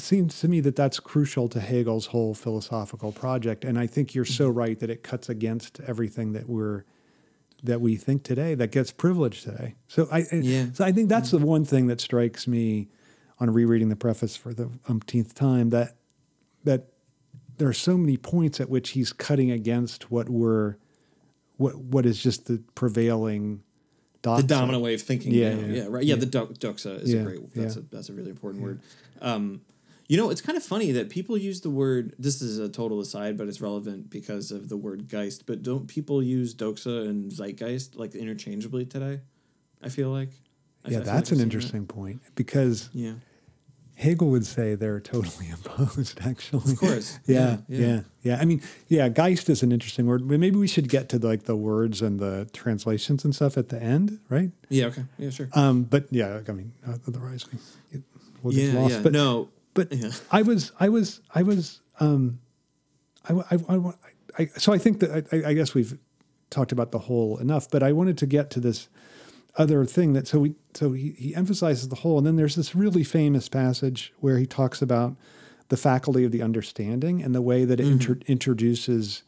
seems to me that that's crucial to Hegel's whole philosophical project, and I think you're so Mm-hmm. right that it cuts against everything that we're that we think today that gets privileged today. So I, Yeah. so I think that's the one thing that strikes me on rereading the preface for the umpteenth time that that there are so many points at which he's cutting against what we're what what is just the prevailing the dominant way of thinking. Yeah, Yeah, yeah, yeah, right. Yeah, yeah. the doc- doxa is Yeah, a great. That's yeah. a that's a really important word. Um, you know, it's kind of funny that people use the word. This is a total aside, but it's relevant because of the word geist. But don't people use doxa and zeitgeist like interchangeably today? I feel like. I Yeah, feel like that's I've an seen that. interesting point because Yeah, Hegel would say they're totally opposed, actually. of course. Yeah, yeah. yeah, yeah, I mean, yeah, Geist is an interesting word. But Maybe we should get to like the words and the translations and stuff at the end, right? Yeah. Okay. Yeah. Sure. Um, but yeah, I mean, otherwise we get, we'll get yeah. lost. Yeah. But no. But Yeah. I was, I was, I was, um, I, I, I, I, so I think that I, I guess we've talked about the whole enough, but I wanted to get to this other thing that so we so he, he emphasizes the whole, and then there's this really famous passage where he talks about the faculty of the understanding and the way that it inter- introduces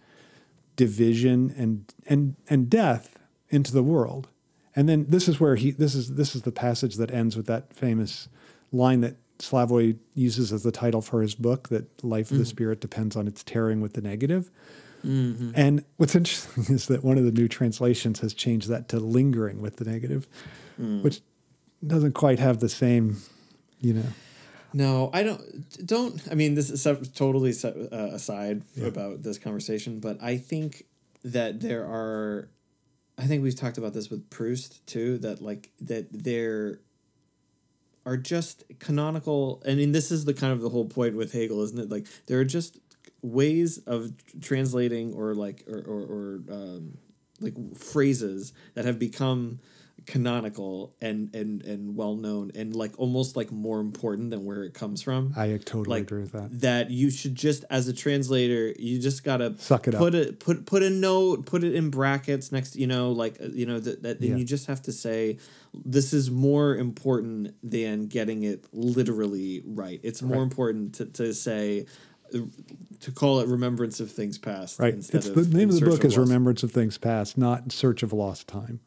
division and and and death into the world. And then this is where he this is this is the passage that ends with that famous line that Slavoj uses as the title for his book that life of the mm. spirit depends on its tarrying with the negative. Mm-hmm. And what's interesting is that one of the new translations has changed that to lingering with the negative, mm. which doesn't quite have the same, you know. No, I don't. Don't. I mean, this is totally uh, aside about this conversation, but I think that there are I think we've talked about this with Proust too. That like that there are just canonical. I mean, this is the kind of the whole point with Hegel, isn't it? Like there are just ways of translating or like or or, or um, like phrases that have become canonical and and and well known and like almost like more important than where it comes from. I totally like agree with that. That you should just as a translator, you just gotta Suck it up. put it put put a note, put it in brackets next. You know, like uh, you know that that Yeah. you just have to say this is more important than getting it literally right. It's more Right. important to to say. uh, To call it remembrance of things past, Right. Instead It's of the name of the book is Lost- Remembrance of Things Past, not Search of Lost Time.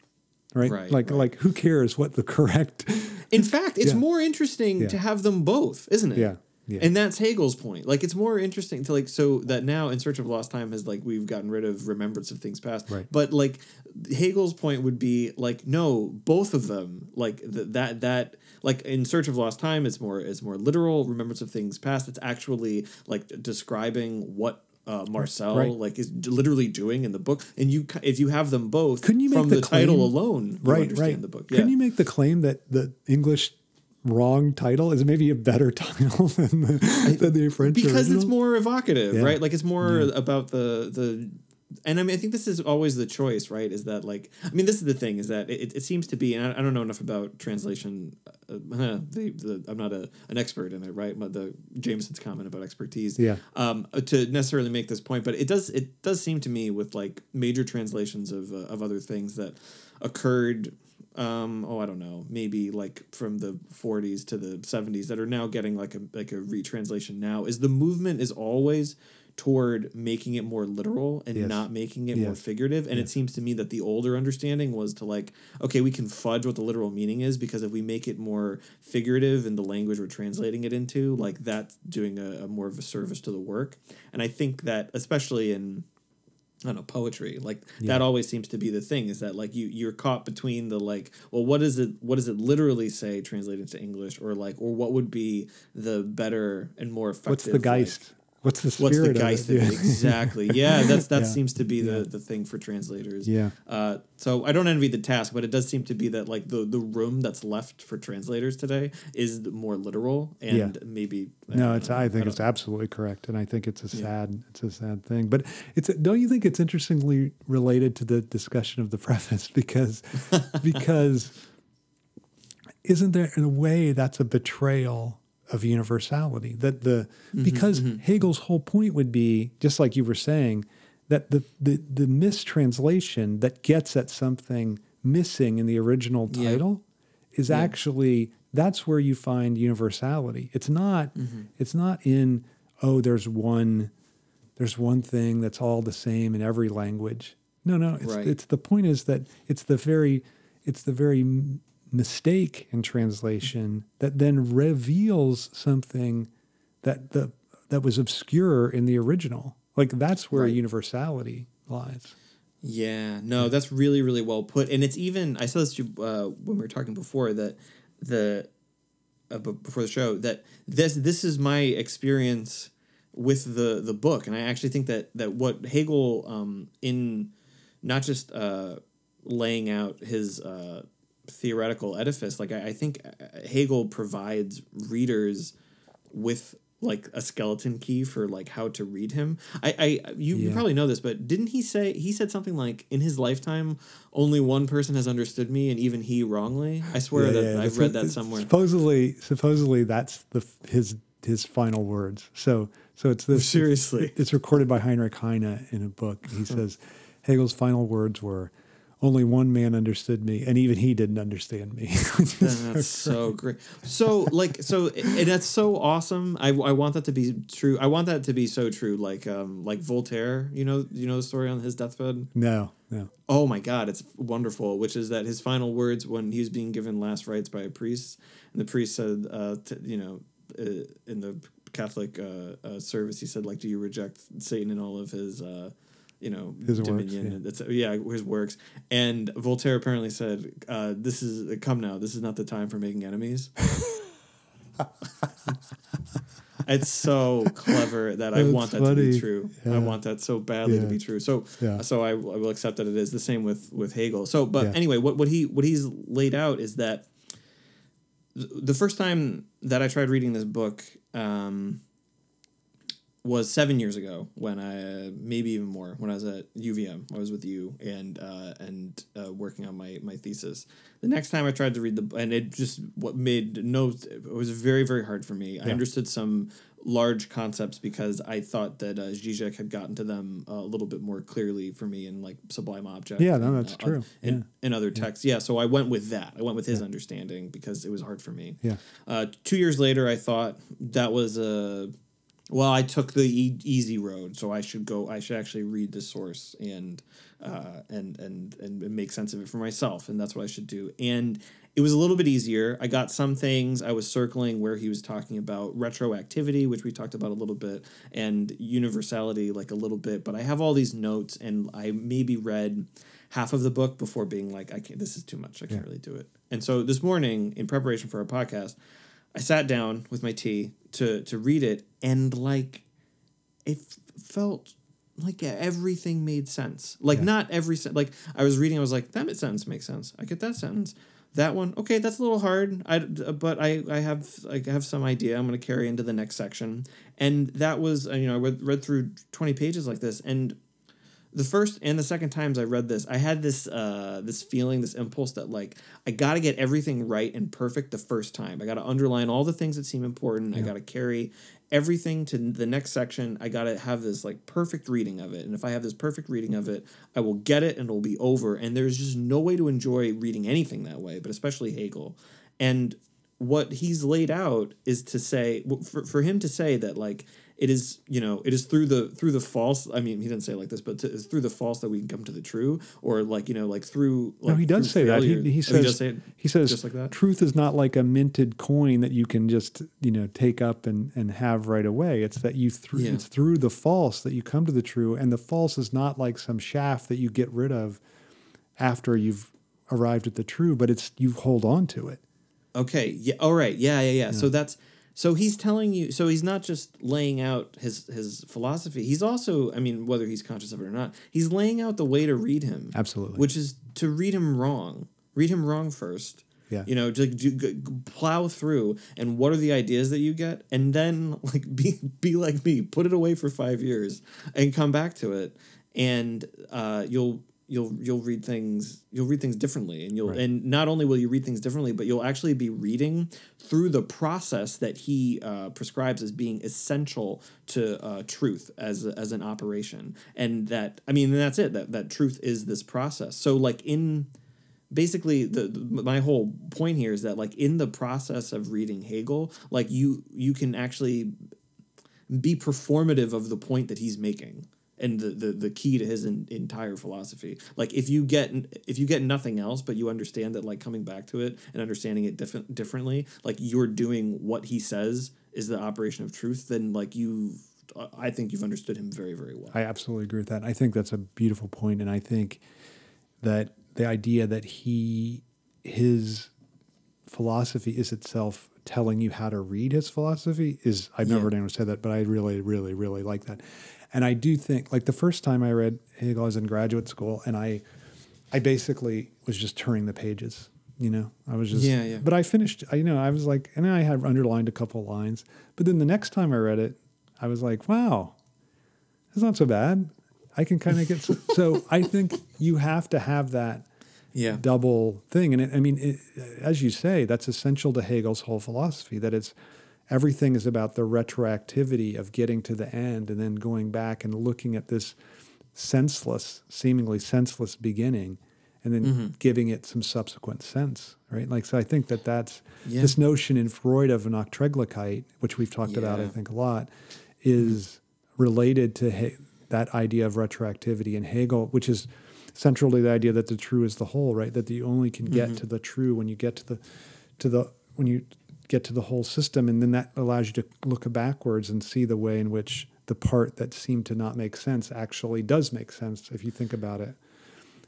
Right? Right, like right. like who cares what the correct In fact, it's Yeah. more interesting Yeah. to have them both, isn't it? Yeah, yeah. And that's Hegel's point. Like it's more interesting to like so that now in search of lost time has like we've gotten rid of remembrance of things past. Right. But like Hegel's point would be like no, both of them like th- that that like in search of lost time it's more it's more literal remembrance of things past. It's actually like describing what uh, Marcel Right. like is literally doing in the book, and you if you have them both, Couldn't you make from the the, title alone, you right, understand right. the book? Couldn't you make the claim that the English wrong title is maybe a better title than the, than the French because it's more evocative, Yeah. right? Like it's more about the the. And I mean, I think this is always the choice, right? Is that like, I mean, this is the thing: is that it, it seems to be, and I, I don't know enough about translation. Uh, the, the I'm not a an expert in it, right? But the Jameson's comment about expertise, Yeah. um, to necessarily make this point, but it does it does seem to me with like major translations of uh, of other things that occurred. Um, oh, I don't know, maybe like from the 40s to the 70s that are now getting like a like a retranslation now. Is the movement is always toward making it more literal and Yes. not making it more figurative. And it seems to me that the older understanding was to like, okay, we can fudge what the literal meaning is because if we make it more figurative in the language we're translating it into, like that's doing a, a more of a service to the work. And I think that especially in I don't know poetry like that always seems to be the thing is that like you you're caught between the like well what is it what does it literally say translated to English or like or what would be the better and more effective What's the like, Geist? What's the spirit What's the geist Yeah. Exactly. Yeah, that's that Yeah. seems to be the, Yeah. the thing for translators. Yeah. Uh, so I don't envy the task, but it does seem to be that like the the room that's left for translators today is more literal and maybe I No, it's. know. I think don't- it's absolutely correct, and I think it's a sad. It's a sad thing, but it's. Don't you think it's interestingly related to the discussion of the preface because because isn't there in a way that's a betrayal of universality that the mm-hmm, because mm-hmm. Hegel's whole point would be just like you were saying that the the the mistranslation that gets at something missing in the original Yeah. title is actually that's where you find universality. It's not mm-hmm. it's not in oh there's one there's one thing that's all the same in every language. No, no, it's Right. it's the point is that it's the very it's the very mistake in translation that then reveals something that the that was obscure in the original. Like that's where Right. universality lies. Yeah, no, that's really really well put, and it's even I said this to uh, when we were talking before that the uh, b- before the show that this this is my experience with the the book, and I actually think that that what Hegel um, in not just uh, laying out his uh, theoretical edifice, like I, I think uh, Hegel provides readers with like a skeleton key for like how to read him. I, I you, you probably know this, but didn't he say he said something like in his lifetime only one person has understood me and even he wrongly? I swear that I've that's- read that somewhere. Supposedly, supposedly that's the his his final words. So so it's this Seriously. It's, recorded by Heinrich Heine in a book. He says Hegel's final words were, "Only one man understood me, and even he didn't understand me." That's so great. So like so and that's so awesome. I, I want that to be true. I want that to be so true. Like um like Voltaire, you know you know the story on his deathbed. no, no. Oh my God, it's wonderful. Which is that his final words when he was being given last rites by a priest, and the priest said, uh, t- you know, uh, in the Catholic uh, uh, service, he said, like, do you reject Satan and all of his, uh, you know, His works, dominion? yeah. and yeah, his works. And Voltaire apparently said, uh, "This is come now. This is not the time for making enemies." it's so clever that I That's want that to be true. Yeah. I want that so badly to be true. So Yeah. so I, I will accept that it is the same with with Hegel. So but Yeah. anyway, what what he what he's laid out is that the first time that I tried reading this book um, was seven years ago when I maybe even more when I was at UVM. I was with you and uh, and uh, working on my my thesis. The next time I tried to read the and it just what made no it was very very hard for me. I understood some large concepts because I thought that uh, Zizek had gotten to them a little bit more clearly for me in like Sublime Object. Yeah, no, and, that's uh, true. In, Yeah. in other texts, yeah. So I went with that. I went with his understanding because it was hard for me. Yeah. Uh, two years later, I thought that was a. Well, I took the e- easy road, so I should go. I should actually read the source and uh, and and and make sense of it for myself, and that's what I should do. And it was a little bit easier. I got some things. I was circling where he was talking about retroactivity, which we talked about a little bit, and universality, like a little bit. But I have all these notes, and I maybe read half of the book before being like, I can't. This is too much. I can't really do it. And so this morning, in preparation for our podcast, I sat down with my tea to to read it, and like it f- felt like everything made sense. Like not every sen- like I was reading, I was like that sentence makes sense. I get that sentence. That one, okay, that's a little hard. I but I I have like I have some idea. I'm gonna carry into the next section, and that was you know I read, read through twenty pages like this, and the first and the second times I read this, I had this uh, this feeling, this impulse that like I got to get everything right and perfect the first time. I got to underline all the things that seem important. I got to carry everything to the next section. I got to have this like perfect reading of it. And if I have this perfect reading of it, I will get it and it'll be over. And there's just no way to enjoy reading anything that way, but especially Hegel. And what he's laid out is to say for, for him to say that like it is you know it is through the through the false i mean he didn't say it like this but to, it's through the false that we can come to the true or like you know like through like, no, he does say that. He, failure- he Oh, says does say it he says just like that? truth is not like a minted coin that you can just you know take up and, and have right away. It's that you through Yeah. it's through the false that you come to the true, and the false is not like some shaft that you get rid of after you've arrived at the true, but it's you hold on to it. Okay. Yeah. All right. Yeah, yeah. Yeah. So that's so he's telling you. So he's not just laying out his his philosophy. He's also, I mean, whether he's conscious of it or not, he's laying out the way to read him. Absolutely. Which is to read him wrong. Read him wrong first. Yeah. You know, to, to g- g- plow through and what are the ideas that you get, and then like be be like me, put it away for five years and come back to it, and uh, you'll you'll you'll read things you'll read things differently and you'll Right. and not only will you read things differently but you'll actually be reading through the process that he uh, prescribes as being essential to uh, truth as as an operation. And that i mean that's it that that truth is this process. So like in basically the, the my whole point here is that like in the process of reading hegel like you you can actually be performative of the point that he's making and the, the, the key to his en- entire philosophy like if you get if you get nothing else but you understand that like coming back to it and understanding it different differently like you're doing what he says is the operation of truth then like you i think you've understood him very very well I absolutely agree with that. I think that's a beautiful point, and I think that the idea that he his philosophy is itself telling you how to read his philosophy is I've never Yeah. heard anyone say that, but I really, really, really like that. And I do think like the first time I read Hegel, I was in graduate school, and I I basically was just turning the pages. You know, I was just Yeah, yeah. But I finished. I, you know, I was like, and I had underlined a couple of lines. But then the next time I read it, I was like, wow, it's not so bad. I can kind of get so, so. I think you have to have that yeah double thing, and it, I mean, it, as you say, that's essential to Hegel's whole philosophy. That it's everything is about the retroactivity of getting to the end and then going back and looking at this senseless, seemingly senseless beginning, and then Mm-hmm. giving it some subsequent sense. Right? Like so, I think that that's Yeah. this notion in Freud of an Nachträglichkeit, which we've talked about, I think, a lot, is related to he- that idea of retroactivity in Hegel, which is central to the idea that the true is the whole, right? That you only can get to the true when you get to the to the when you get to the whole system, and then that allows you to look backwards and see the way in which the part that seemed to not make sense actually does make sense if you think about it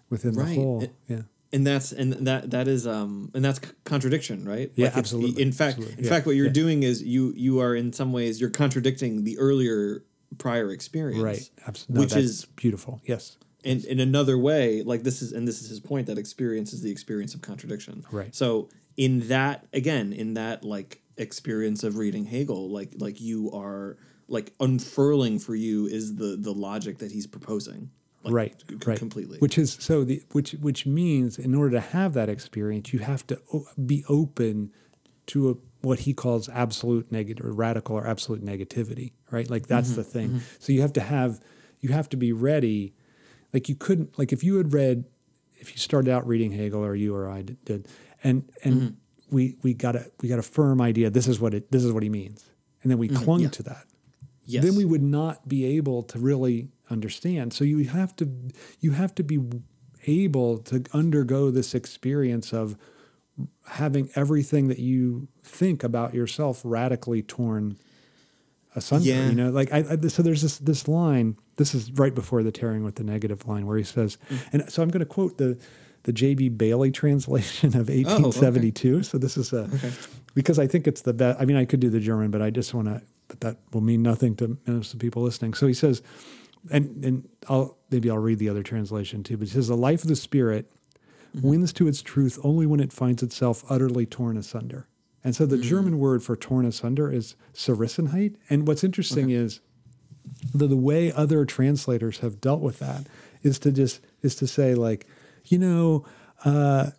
within Right. the whole. It- yeah. and that's and that that is um and that's contradiction right Yeah, it's- absolutely, in fact absolutely. in Yeah, fact what you're yeah. doing is you you are in some ways you're contradicting the earlier prior experience Right. Absolutely. which is beautiful. Yes. in, in another way like this is and this is his point that experience is the experience of contradiction Right. so in that again in that like experience of reading hegel like like you are like unfurling for you is the the logic that he's proposing like, right. c- right. completely Which is so the which which means in order to have that experience, you have to o- be open to a, what he calls absolute negative or radical or absolute negativity. Right. Like that's Mm-hmm, the thing. So you have to have you have to be ready. Like you couldn't like if you had read if you started out reading Hegel or you or I did, did and and Mm-hmm. we we got a we got a firm idea this is what it this is what he means and then we clung Mm-hmm. yeah. to that yes then we would not be able to really understand so you have to you have to be able to undergo this experience of having everything that you think about yourself radically torn asunder Yeah. you know like I, I so there's this this line this is right before the tarrying with the negative line where he says Mm. and so i'm going to quote the the j.b baillie translation Oh, of 1872 so this is a because i think it's the best i mean i could do the german but i just want to but that will mean nothing to most of the people listening. So he says and and i'll maybe i'll read the other translation too but he says the life of the spirit mm-hmm. wins to its truth only when it finds itself utterly torn asunder. And so the mm. german word for torn asunder is Zerrissenheit. and what's interesting is the, the way other translators have dealt with that is to just is to say like you know uh,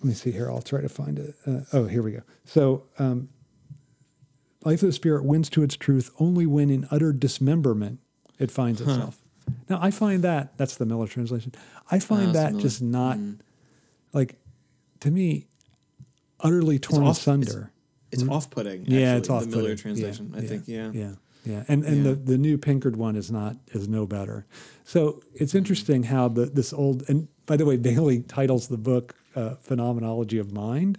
let me see here. I'll try to find it. Uh, oh here we go. So um, life of the spirit wins to its truth only when in utter dismemberment it finds itself. Now i find that that's the miller translation. I find that Miller. just not like to me utterly torn it's off- asunder. it's off-putting yeah, it's the off. miller translation i think yeah. yeah, yeah, and and Yeah. the the new Pinkard one is not is no better. So it's interesting how the this old and by the way, Baillie titles the book uh, "Phenomenology of Mind,"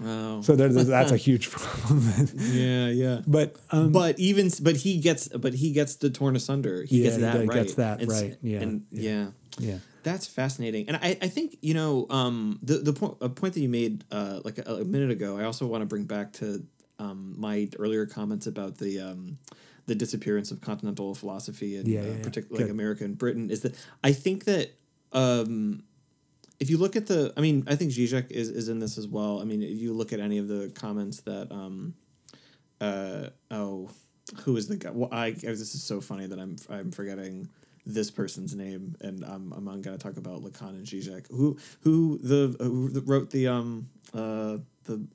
wow so there, that's a huge problem. yeah yeah but um, but even but he gets but he gets the torn asunder he Yeah, gets he that does- right gets that And right. Yeah, and yeah. yeah, That's fascinating, and I, I think you know um, the the point a point that you made uh, like a, a minute ago. I also want to bring back to um, my earlier comments about the um, the disappearance of continental philosophy and Yeah, uh, yeah, yeah. particularly like America and Britain. Is that I think that um, if you look at the, I mean, I think Zizek is is in this as well. I mean, if you look at any of the comments that um, uh, oh, who is the guy? Well, I this is so funny that I'm I'm forgetting this person's name, and I'm I'm going to talk about Lacan and Zizek. Who who the who wrote the um uh the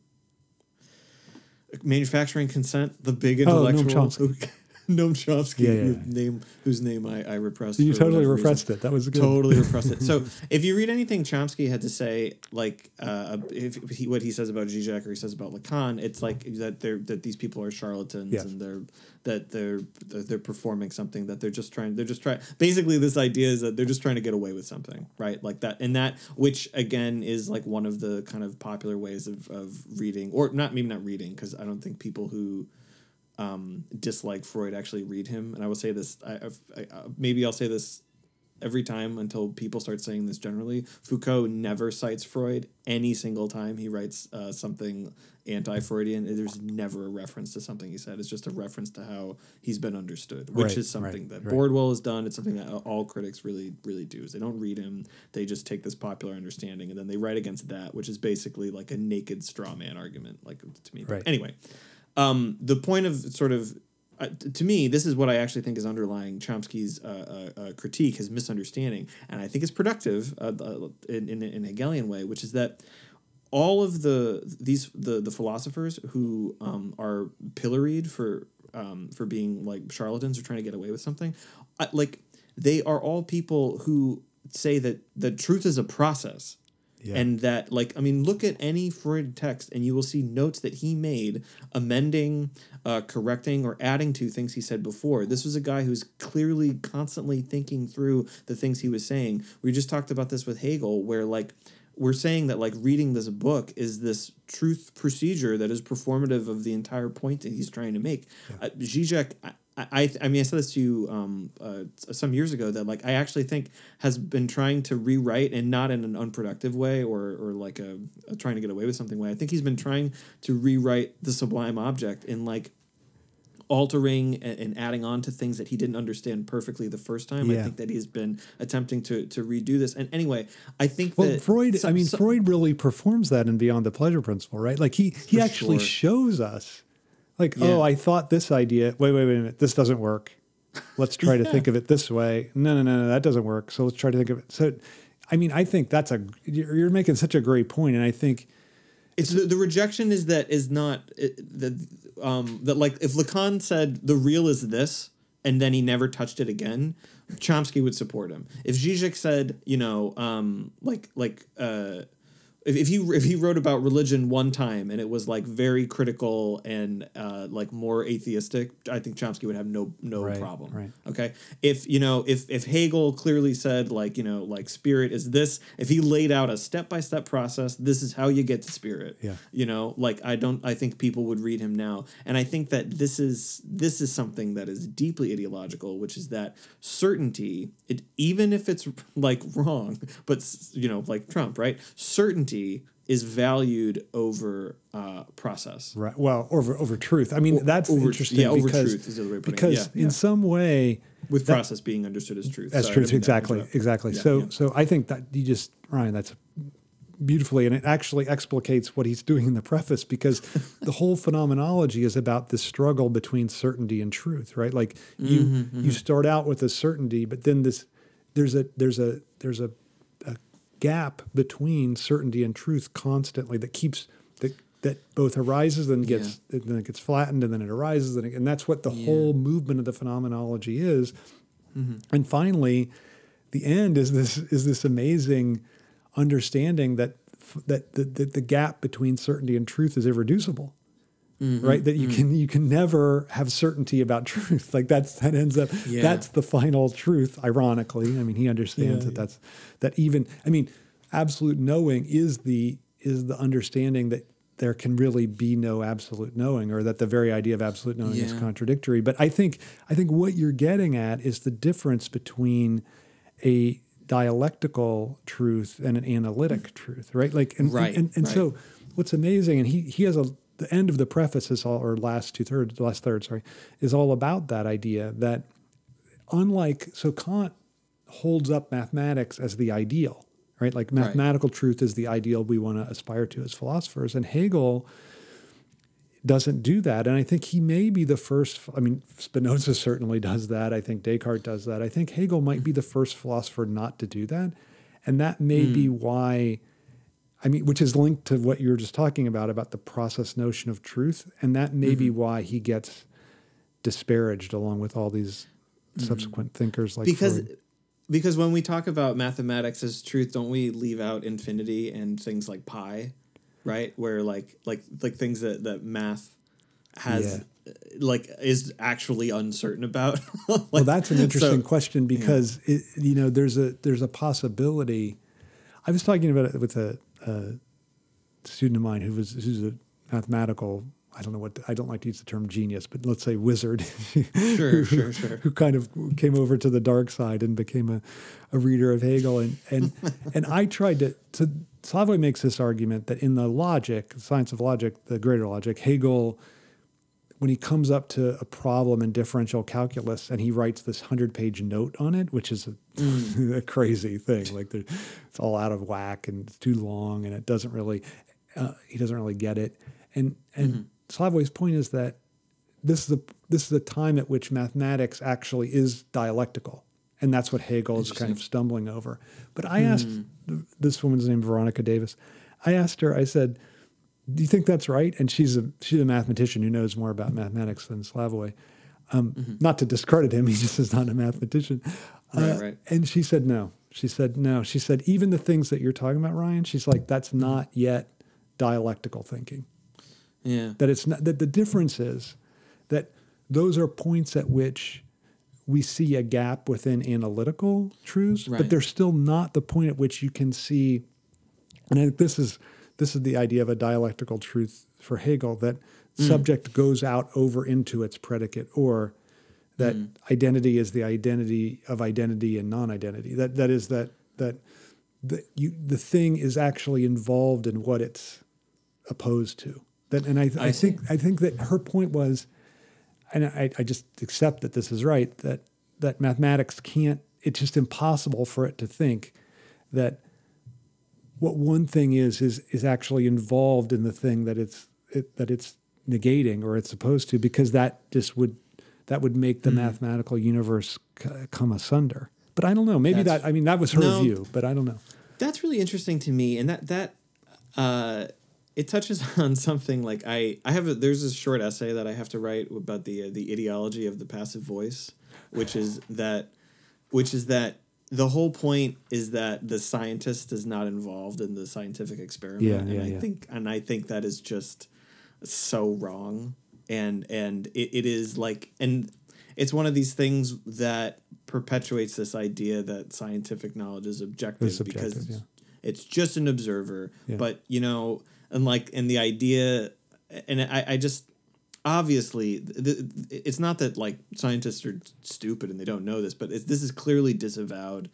manufacturing consent, the big Oh, Noam intellectual. Chomsky. Noam Chomsky, Yeah, yeah, whose name whose name I, I repressed. you totally whatever reason repressed it. That was good. totally repressed it. So if you read anything Chomsky had to say, like uh, if, he, what he says about Zizek or he says about Lacan, it's like that they're that these people are charlatans and they're that they're they're performing something that they're just trying they're just trying basically this idea is that they're just trying to get away with something right like that and that which again is like one of the kind of popular ways of, of reading or not maybe not reading because I don't think people who um, dislike Freud actually read him. And I will say this, I, I, I, maybe I'll say this every time until people start saying this generally. Foucault never cites Freud any single time he writes uh, something anti-Freudian. There's never a reference to something he said. It's just a reference to how he's been understood, which Right, is something right, that right. Bordwell has done. It's something that all critics really, really do. Is they don't read him. They just take this popular understanding and then they write against that, which is basically like a naked straw man argument, like to me. But Anyway, um, the point of sort of uh, to me, this is what I actually think is underlying Chomsky's uh, uh, uh, critique, his misunderstanding, and I think it's productive uh, uh, in, in in a Hegelian way, which is that all of the these the the philosophers who um, are pilloried for um, for being like charlatans or trying to get away with something, like they are all people who say that the truth is a process Yeah. and that like i mean look at any freud text and you will see notes that he made amending uh, correcting or adding to things he said before. This was a guy who's clearly constantly thinking through the things he was saying. We just talked about this with hegel where like we're saying that like reading this book is this truth procedure that is performative of the entire point that he's trying to make. Uh, Zizek, I, I, mean, I said this to you um, uh, some years ago that like I actually think has been trying to rewrite and not in an unproductive way or or like a, a trying to get away with something way. I think he's been trying to rewrite the sublime object in like altering and, and adding on to things that he didn't understand perfectly the first time. I think that he's been attempting to to redo this. And anyway, I think Well, that Freud. some- I mean, some- Freud really performs that in Beyond the Pleasure Principle, right? Like he he actually sure. shows us, like, Yeah. oh, I thought this idea. Wait, wait, wait a minute. This doesn't work. Let's try to think of it this way. No, no, no, no, that doesn't work. So let's try to think of it. So, I mean, I think that's a you're you're making such a great point, and I think It's the, the rejection is that is not the um that like if Lacan said the real is this and then he never touched it again, Chomsky would support him. If Zizek said, you know, um like like uh if, if he if he wrote about religion one time and it was like very critical and uh, like more atheistic, I think Chomsky would have no no Right, problem. right. Okay. If you know, if if Hegel clearly said like you know like spirit is this, if he laid out a step by step process, this is how you get to spirit. Yeah. You know, like I don't. I think people would read him now, and I think that this is this is something that is deeply ideological, which is that certainty, it even if it's like wrong, but you know, like Trump, right? Certainty is valued over uh, process. right. Well, over over truth. I mean, that's over- interesting. yeah, over because, truth is the way of putting it. because Yeah, in yeah. some way, With that- process being understood as truth. As Sorry, truth, didn't mean to exactly, exactly. Yeah, so, so I think that you just Ryan, that's beautifully, and it actually explicates what he's doing in the preface because the whole phenomenology is about this struggle between certainty and truth, right? Like you, Mm-hmm, you start out with a certainty, but then this, there's a, there's a, there's a gap between certainty and truth constantly that keeps that that both arises and gets and then it gets flattened and then it arises and, it, and that's what the Yeah. whole movement of the phenomenology is. Mm-hmm. And finally, the end is this is this amazing understanding that that the, the, the gap between certainty and truth is irreducible. Mm-hmm. Right, that you can you can never have certainty about truth. Like that's that ends up Yeah. that's the final truth. Ironically, I mean he understands Yeah, that that's that even I mean absolute knowing is the is the understanding that there can really be no absolute knowing or that the very idea of absolute knowing is contradictory but i think i think what you're getting at is the difference between a dialectical truth and an analytic truth right like and Right, and, and right. so what's amazing and he he has a the end of the preface is all or last two thirds last third sorry is all about that idea that unlike so kant holds up mathematics as the ideal right? Like mathematical truth is the ideal we want to aspire to as philosophers and hegel doesn't do that and i think he may be the first i mean spinoza certainly does that i think descartes does that i think hegel might be the first philosopher not to do that and that may be hmm. why I mean, which is linked to what you were just talking about about the process notion of truth, and that may be why he gets disparaged along with all these subsequent thinkers like because Freud. because when we talk about mathematics as truth, don't we leave out infinity and things like pi, right? Where like like like things that that math has uh, like is actually uncertain about. Like, well, that's an interesting so- question because it, you know there's a there's a possibility. I was talking about it with a, a student of mine who was who's a mathematical. I don't know what I don't like to use the term genius, but let's say wizard. Sure, sure, sure. who kind of came over to the dark side and became a, a reader of Hegel. And and and I tried to to Slavoj makes this argument that in the logic, science of logic, the greater logic, Hegel, when he comes up to a problem in differential calculus and he writes this hundred page note on it, which is a, mm. a crazy thing. Like it's all out of whack and it's too long and it doesn't really uh, he doesn't really get it. And and mm-hmm. Slavoj's point is that this is the this is the time at which mathematics actually is dialectical, and that's what Hegel is kind of stumbling over. But I hmm. asked this woman's name Veronica Davis. I asked her. I said, "Do you think that's right?" And she's a she's a mathematician who knows more about mathematics than Slavoj. Um, Not to discredit him, he just is not a mathematician. Uh, right. And she said no. She said no. She said even the things that you're talking about, Ryan. She's like that's not yet dialectical thinking Yeah. that it's not that the difference is that those are points at which we see a gap within analytical truths, but they're still not the point at which you can see. And I think this is this is the idea of a dialectical truth for Hegel that subject goes out over into its predicate, or that Mm. identity is the identity of identity and non-identity. That that is that that the you the thing is actually involved in what it's opposed to. That and I I, I think I think that her point was, and I, I just accept that this is right that that mathematics can't. It's just impossible for it to think that what one thing is is is actually involved in the thing that it's it, that it's negating or it's supposed to because that just would that would make the mathematical universe c- come asunder. But I don't know. Maybe That's- that I mean that was her No. view, but I don't know. That's really interesting to me, and that that uh, it touches on something like I I have a, there's a short essay that I have to write about the uh, the ideology of the passive voice, which is that which is that the whole point is that the scientist is not involved in the scientific experiment, Yeah, and yeah, I yeah. think and I think that is just so wrong, and and it, it is like and it's one of these things that perpetuates this idea that scientific knowledge is objective, It's subjective, because it's just an observer. But you know, and like, and the idea, and I, I just obviously, th- it's not that like scientists are stupid and they don't know this, but it's, this is clearly disavowed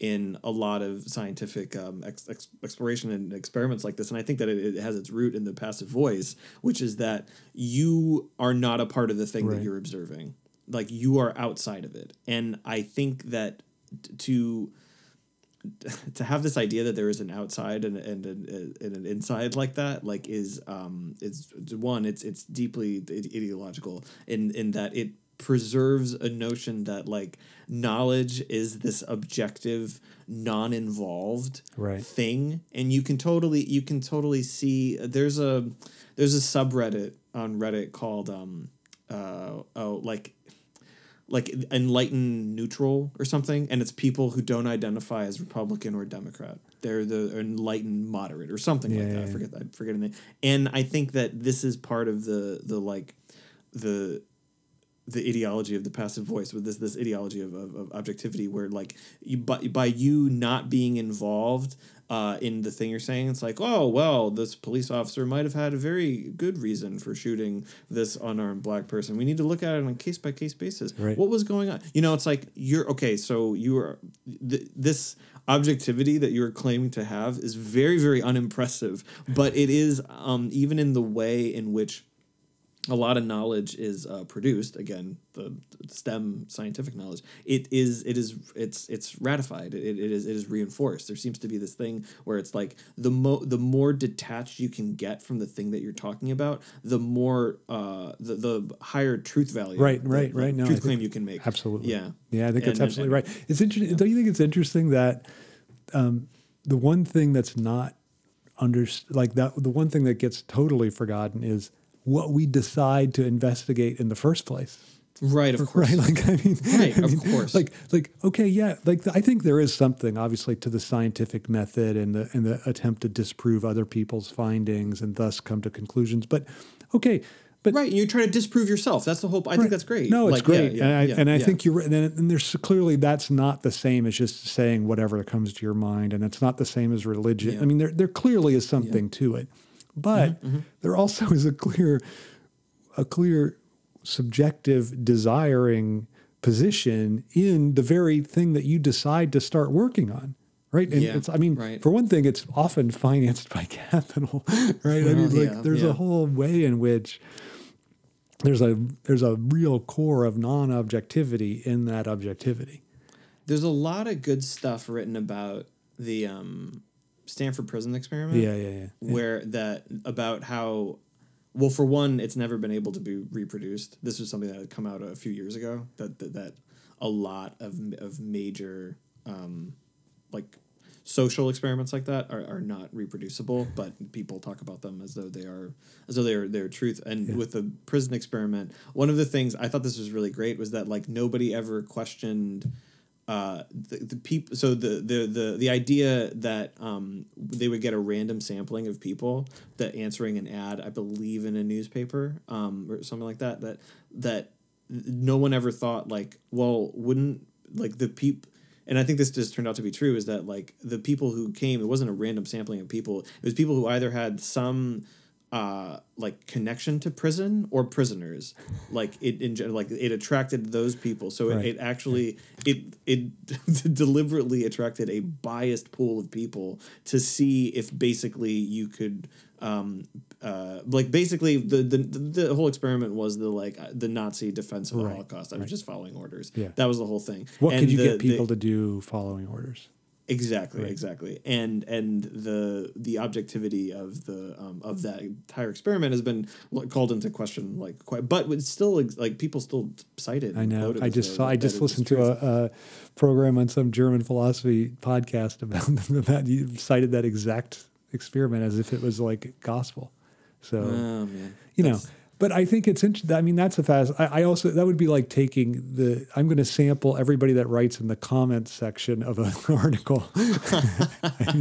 in a lot of scientific um, ex- ex- exploration and experiments like this. And I think that it, it has its root in the passive voice, which is that you are not a part of the thing Right. that you're observing. Like you are outside of it. And I think that t- to to have this idea that there is an outside and, and, an and an inside like that like is um is one it's it's deeply ideological in in that it preserves a notion that like knowledge is this objective non-involved Right. thing and you can totally you can totally see there's a there's a subreddit on reddit called um uh oh like like enlightened neutral or something, and it's people who don't identify as Republican or Democrat. They're the enlightened moderate or something like Yeah, that. yeah, I forget that. Forgetting that. And I think that this is part of the the like the the ideology of the passive voice with this this ideology of, of, of objectivity where like you by, by you not being involved uh, in the thing you're saying it's like oh well this police officer might have had a very good reason for shooting this unarmed black person. We need to look at it on a case by case basis. Right. what was going on? You know it's like you're okay so you are th- this objectivity that you're claiming to have is very very unimpressive but it is um, even in the way in which a lot of knowledge is uh, produced again the stem scientific knowledge it is it is it's it's ratified it, it is it is reinforced there seems to be this thing where it's like the mo the more detached you can get from the thing that you're talking about the more uh the, the higher truth value Right, the- right, the right. No, truth claim you can make Absolutely. yeah Yeah, I think that's And- and- absolutely right. It's interesting. Don't you think it's interesting that um, the one thing that's not under like that the one thing that gets totally forgotten is what we decide to investigate in the first place. right of course Right? Like I mean, Right, I of course. Like like okay, yeah. Like I think there is something obviously to the scientific method and the and the attempt to disprove other people's findings and thus come to conclusions. But okay, but right and you're trying to disprove yourself that's the whole i think that's great no, it's Like, great, yeah, and I, yeah, and I yeah. think you're right. And, and there's clearly that's not the same as just saying whatever comes to your mind, and it's not the same as religion. Yeah. I mean, there there clearly is something to it, but Mm-hmm, there also is a clear a clear subjective desiring position in the very thing that you decide to start working on. Right. And Yeah, it's, I mean, right. for one thing, it's often financed by capital, right? I mean, like yeah, there's yeah. a whole way in which there's a there's a real core of non-objectivity in that objectivity. There's a lot of good stuff written about the um, Stanford prison experiment. Yeah, yeah, yeah. Where that about how, well, for one, it's never been able to be reproduced. This was something that had come out a few years ago. That that, that a lot of of major um, like social experiments like that are, are not reproducible but people talk about them as though they are as though they're they're truth and with the prison experiment one of the things i thought this was really great was that like nobody ever questioned uh, the, the people so the, the the the idea that um, they would get a random sampling of people that answering an ad i believe in a newspaper um, or something like that that that no one ever thought like well wouldn't like the people and I think this just turned out to be true is that like the people who came, it wasn't a random sampling of people. It was people who either had some uh like connection to prison or prisoners. Like it in like it attracted those people. So it, Right. it actually it it deliberately attracted a biased pool of people to see if basically you could um uh like basically the the, the whole experiment was the like uh, the nazi defense of the Right, holocaust. I was just following orders. Yeah. that was the whole thing. What And could you the- get the- people to do following orders? Exactly, exactly, and and the the objectivity of the um, of that entire experiment has been called into question, like quite, but it's still like people still cite it. I know. I just saw. I just listened to a, a program on some German philosophy podcast about that. You cited that exact experiment as if it was like gospel. So Oh you know. That's- But I think it's interesting. I mean, that's a fast. I, I also that would be like taking the. I'm going to sample everybody that writes in the comments section of an article.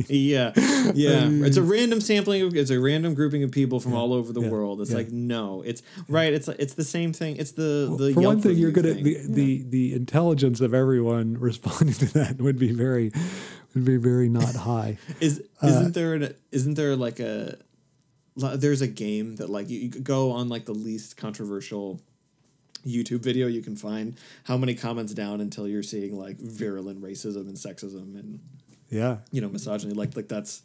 yeah, yeah. it's a random sampling. Of, it's a random grouping of people from all over the yeah, world. It's yeah. like no, it's right. It's it's the same thing. It's the the For one thing, you're going to thing. the, the the intelligence of everyone responding to that would be very would be very not high. Is Uh, isn't there an, isn't there like a there's a game that like you, you could go on like the least controversial YouTube video you can find how many comments down until you're seeing like virulent racism and sexism and Yeah. you know misogyny like like that's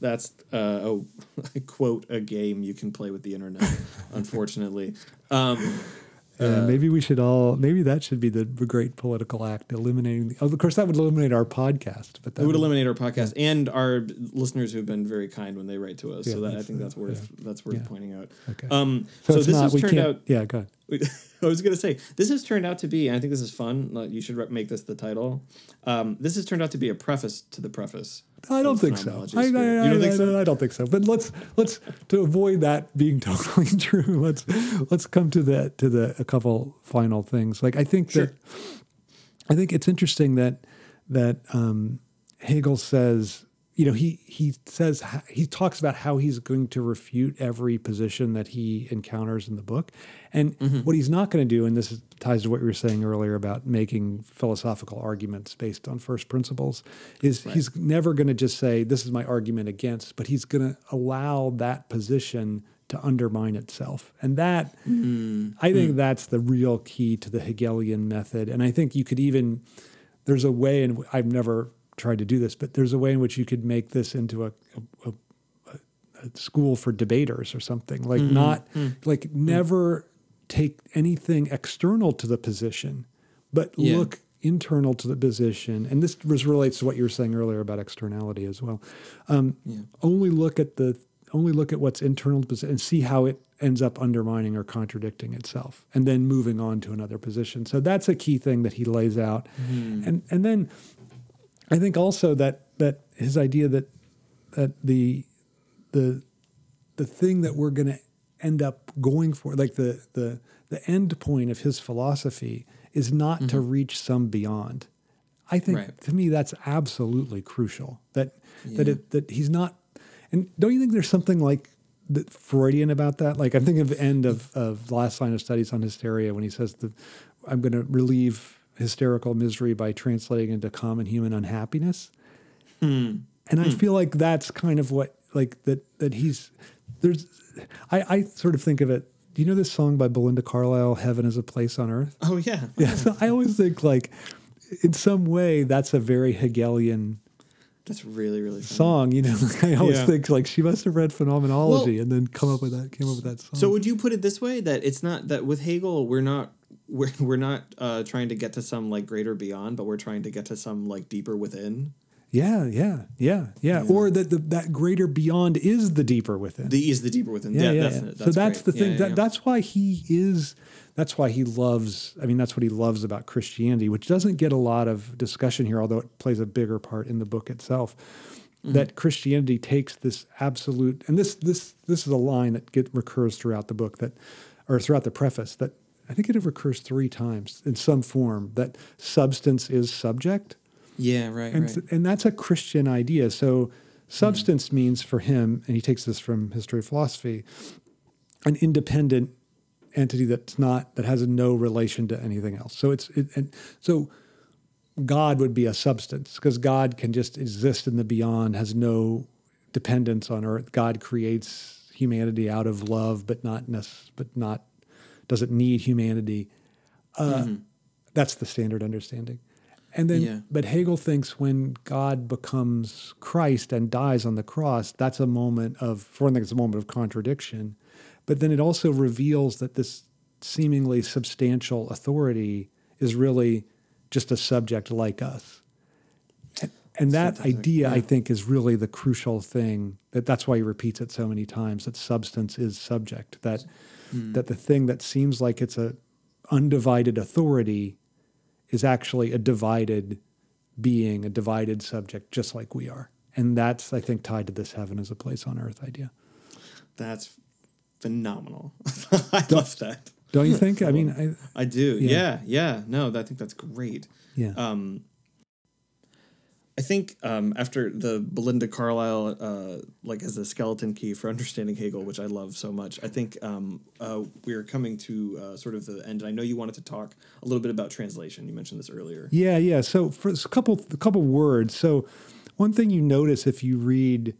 that's uh I quote a game you can play with the internet unfortunately um And maybe we should all. Maybe that should be the great political act, eliminating. The, of course, that would eliminate our podcast, but that it would eliminate our podcast and our listeners who've been very kind when they write to us so that I think that's worth that's worth Yeah. pointing out Okay. um So, so, this not. has turned out yeah. Go ahead. I was gonna say this has turned out to be, and I think this is fun. You should make this the title. Um, this has turned out to be a preface to the preface. I don't think so. I, I, I, don't think so? I don't think so. But let's let's to avoid that being totally true. Let's let's come to the to the a couple final things. Like I think Sure. that I think it's interesting that that um, Hegel says. You know, he he says he talks about how he's going to refute every position that he encounters in the book, and Mm-hmm. what he's not going to do. And this ties to what you were saying earlier about making philosophical arguments based on first principles. Is he's never going to just say this is my argument against, but he's going to allow that position to undermine itself, and that I think that's the real key to the Hegelian method. And I think you could even there's a way, and I've never tried to do this, but there's a way in which you could make this into a, a, a, a school for debaters or something. Like mm-hmm. not mm-hmm. like never take anything external to the position, but Yeah. look internal to the position. And this was relates to what you were saying earlier about externality as well. Um, Only look at the only look at what's internal to position and see how it ends up undermining or contradicting itself, and then moving on to another position. So that's a key thing that he lays out, mm-hmm. and and then I think also that that his idea that that the the the thing that we're going to end up going for, like the the the end point of his philosophy, is not to mm-hmm. reach some beyond. I think Right. to me that's absolutely crucial. That that it that he's not. And don't you think there's something like Freudian about that? Like I'm thinking of the end of of Last Line of Studies on Hysteria when he says the I'm going to relieve hysterical misery by translating into common human unhappiness. Hmm. And I hmm. feel like that's kind of what like that that he's there's I, I sort of think of it. Do you know this song by Belinda Carlisle, Heaven is a Place on Earth? Oh yeah, Yeah. So I always think like in some way that's a very Hegelian that's really really fun. song. You know, like I always Yeah. think like she must have read phenomenology Well, and then come up with that came up with that song. So would you put it this way that it's not that with Hegel we're not we're, we're not uh, trying to get to some like greater beyond, but we're trying to get to some like deeper within. yeah, yeah, yeah, yeah, Or that the, that greater beyond is the deeper within. The is the deeper within. yeah, yeah, that's, yeah. That's so that's great. the thing. Yeah, that, yeah. That's why he is. That's why he loves. I mean, that's what he loves about Christianity, which doesn't get a lot of discussion here, although it plays a bigger part in the book itself. Mm-hmm. That Christianity takes this absolute, and this this this is a line that get recurs throughout the book that, or throughout the preface that I think it recurs three times in some form that substance is subject. yeah, right, And, right. and that's a Christian idea. So substance means for him, and he takes this from history of philosophy, an independent entity that's not that has no relation to anything else. So it's it, and so God would be a substance because God can just exist in the beyond, has no dependence on earth. God creates humanity out of love, but not nec- but not doesn't need humanity. Uh, That's the standard understanding. And then, Yeah. but Hegel thinks when God becomes Christ and dies on the cross, that's a moment of, for one thing, it's a moment of contradiction. But then it also reveals that this seemingly substantial authority is really just a subject like us. And, and that idea, I think, is really the crucial thing. That that's why he repeats it so many times. That substance is subject. That Hmm. that the thing that seems like it's a undivided authority is actually a divided being, a divided subject, just like we are. And that's, I think, tied to this heaven as a place on earth idea. That's phenomenal. I love that. Don't you think? I mean, I, I do. Yeah. Yeah, yeah. No, I think that's great. yeah. Um, I think um, after the Belinda Carlisle, uh, like as a skeleton key for understanding Hegel, which I love so much, I think um, uh, we're coming to uh, sort of the end. And I know you wanted to talk a little bit about translation. You mentioned this earlier. Yeah, yeah. So for a couple, a couple words. So one thing you notice if you read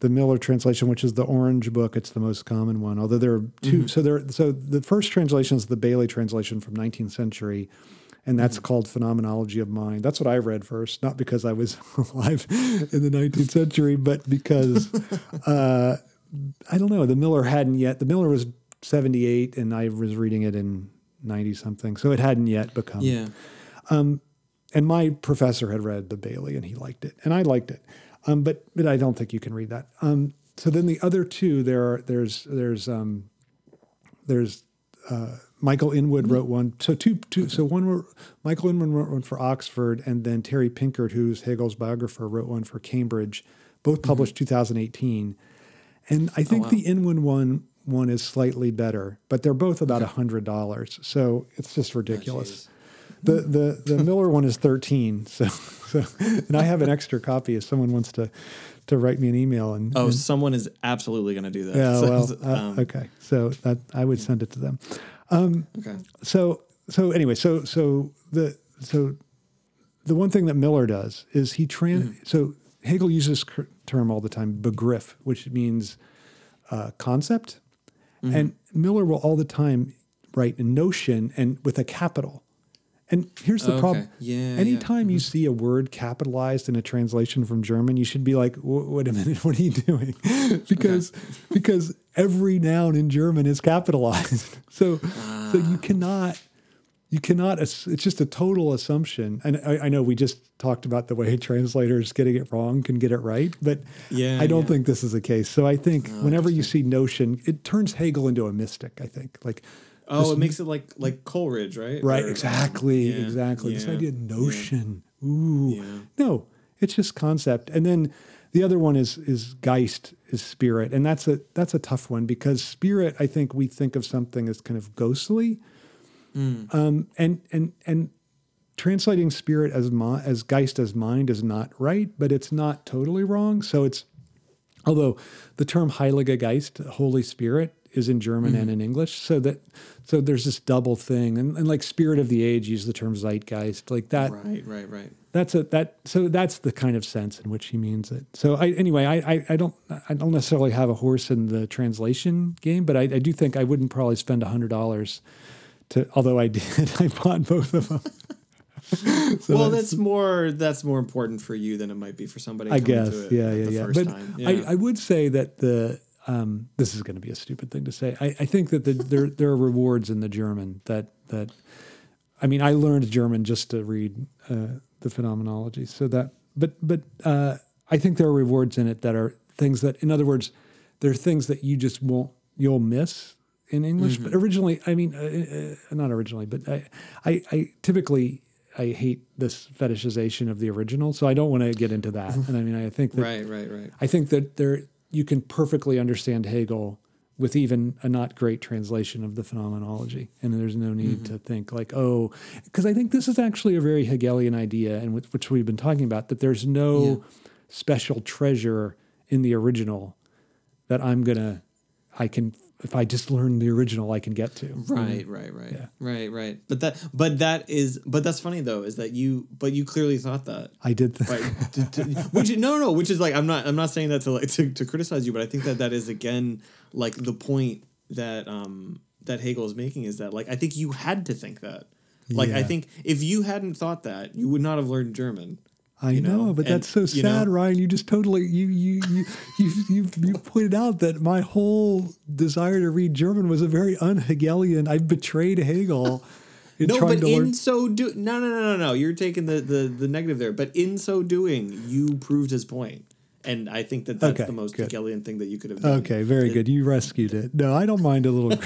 the Miller translation, which is the orange book, it's the most common one. Although there are 2 so there, so the first translation is the Baillie translation from 19th century, and that's called Phenomenology of Mind. That's what I read first, not because I was alive in the 19th century, but because uh, I don't know. The Miller hadn't yet. The Miller was 78, and I was reading it in 90 something, so it hadn't yet become Yeah. and my professor had read the Baillie and he liked it, and I liked it, um, but but I don't think you can read that. Um, so then the other two there are there's there's um, there's uh, Michael Inwood wrote one. So two two so one were Michael Inwood wrote one for Oxford, and then Terry Pinkard, who's Hegel's biographer, wrote one for Cambridge, both published 2018. And I think wow. the Inwood one one is slightly better, but they're both about a hundred dollars. So it's just ridiculous. The the the Miller one is thirteen. So so and I have an extra copy if someone wants to to write me an email and Oh, and- someone is absolutely going to do that. yeah So, well uh, um, okay so that I would send it to them. okay. So so anyway so so the so the one thing that Miller does is he trans so Hegel uses this term all the time begriff which means uh, concept and Miller will all the time write a notion and with a capital. And here's the oh, Okay. problem. Yeah, yeah. Anytime you mm-hmm. see a word capitalized in a translation from German, you should be like, "Wait a minute, what are you doing?" because because every noun in German is capitalized. so so you ah. cannot you cannot. It's just a total assumption. And I, I know we just talked about the way translators getting it wrong can get it right, but Yeah, I don't yeah. think this is the case. So I think oh, whenever you see notion, it turns Hegel into a mystic. I think like. Oh, it makes it like like Coleridge, right? Right, Or, um, exactly, yeah, exactly. This idea of notion. Ooh. Yeah. No, it's just concept. And then the other one is is Geist, is spirit. And that's a that's a tough one because spirit, I think we think of something as kind of ghostly. Mm. Um, and and and translating spirit as mi- as Geist as mind is not right, but it's not totally wrong. So it's although the term Heilige Geist, Holy Spirit, is in German Mm-hmm. and in English. So that so there's this double thing, and, and like Spirit of the Age use the term Zeitgeist, like that. Right, right, right. That's a that so that's the kind of sense in which he means it. So I anyway, I I, I don't I don't necessarily have a horse in the translation game, but I, I do think I wouldn't probably spend a hundred dollars to. Although I did, I bought both of them. So well, that's more that's more important for you than it might be for somebody. I coming guess, to it yeah, yeah, the yeah. First But time. I, I would say that the um, this is going to be a stupid thing to say. I, I think that the, there there are rewards in the German that that I mean I learned German just to read uh, the phenomenology. So that but but uh, I think there are rewards in it that are things that in other words there are things that you just won't you'll miss in English. But originally, I mean, uh, uh, not originally, but I, I, I typically I hate this fetishization of the original, so I don't want to get into that. And I mean, I think that right, right, right. I think that there you can perfectly understand Hegel with even a not great translation of the phenomenology, and there's no need mm-hmm. to think like, oh, because I think this is actually a very Hegelian idea, and which, which we've been talking about that there's no special treasure in the original that I'm gonna, I can if I just learn the original, I can get to. Right, right, right, Yeah. right, right. But that, but that is, but that's funny though, is that you, but you clearly thought that, I did. Th- right? to, to, which no, no, which is like I'm not, I'm not saying that to like to, to criticize you, but I think that that is again like the point that um that Hegel is making is that like I think you had to think that, like I think if you hadn't thought that, you would not have learned German. I you know, know, but and, that's so sad, know- Ryan. You just totally you you you you you you pointed out that my whole desire to read German was a very un-Hegelian. I betrayed Hegel in No, but in learn. so do no no no no no. You're taking the, the the negative there, but in so doing, you proved his point. and I think that that's Okay, the most good. Hegelian thing that you could have done. Okay, very good. You rescued it. No, I don't mind a little.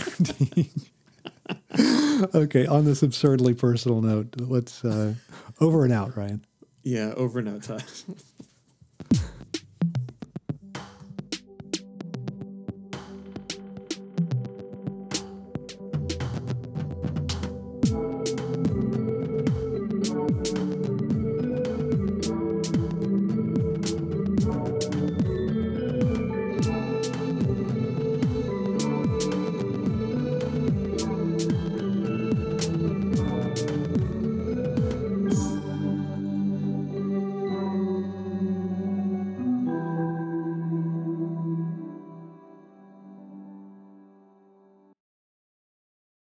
okay, on this absurdly personal note, let's uh, over and out, Ryan. Yeah, over out time.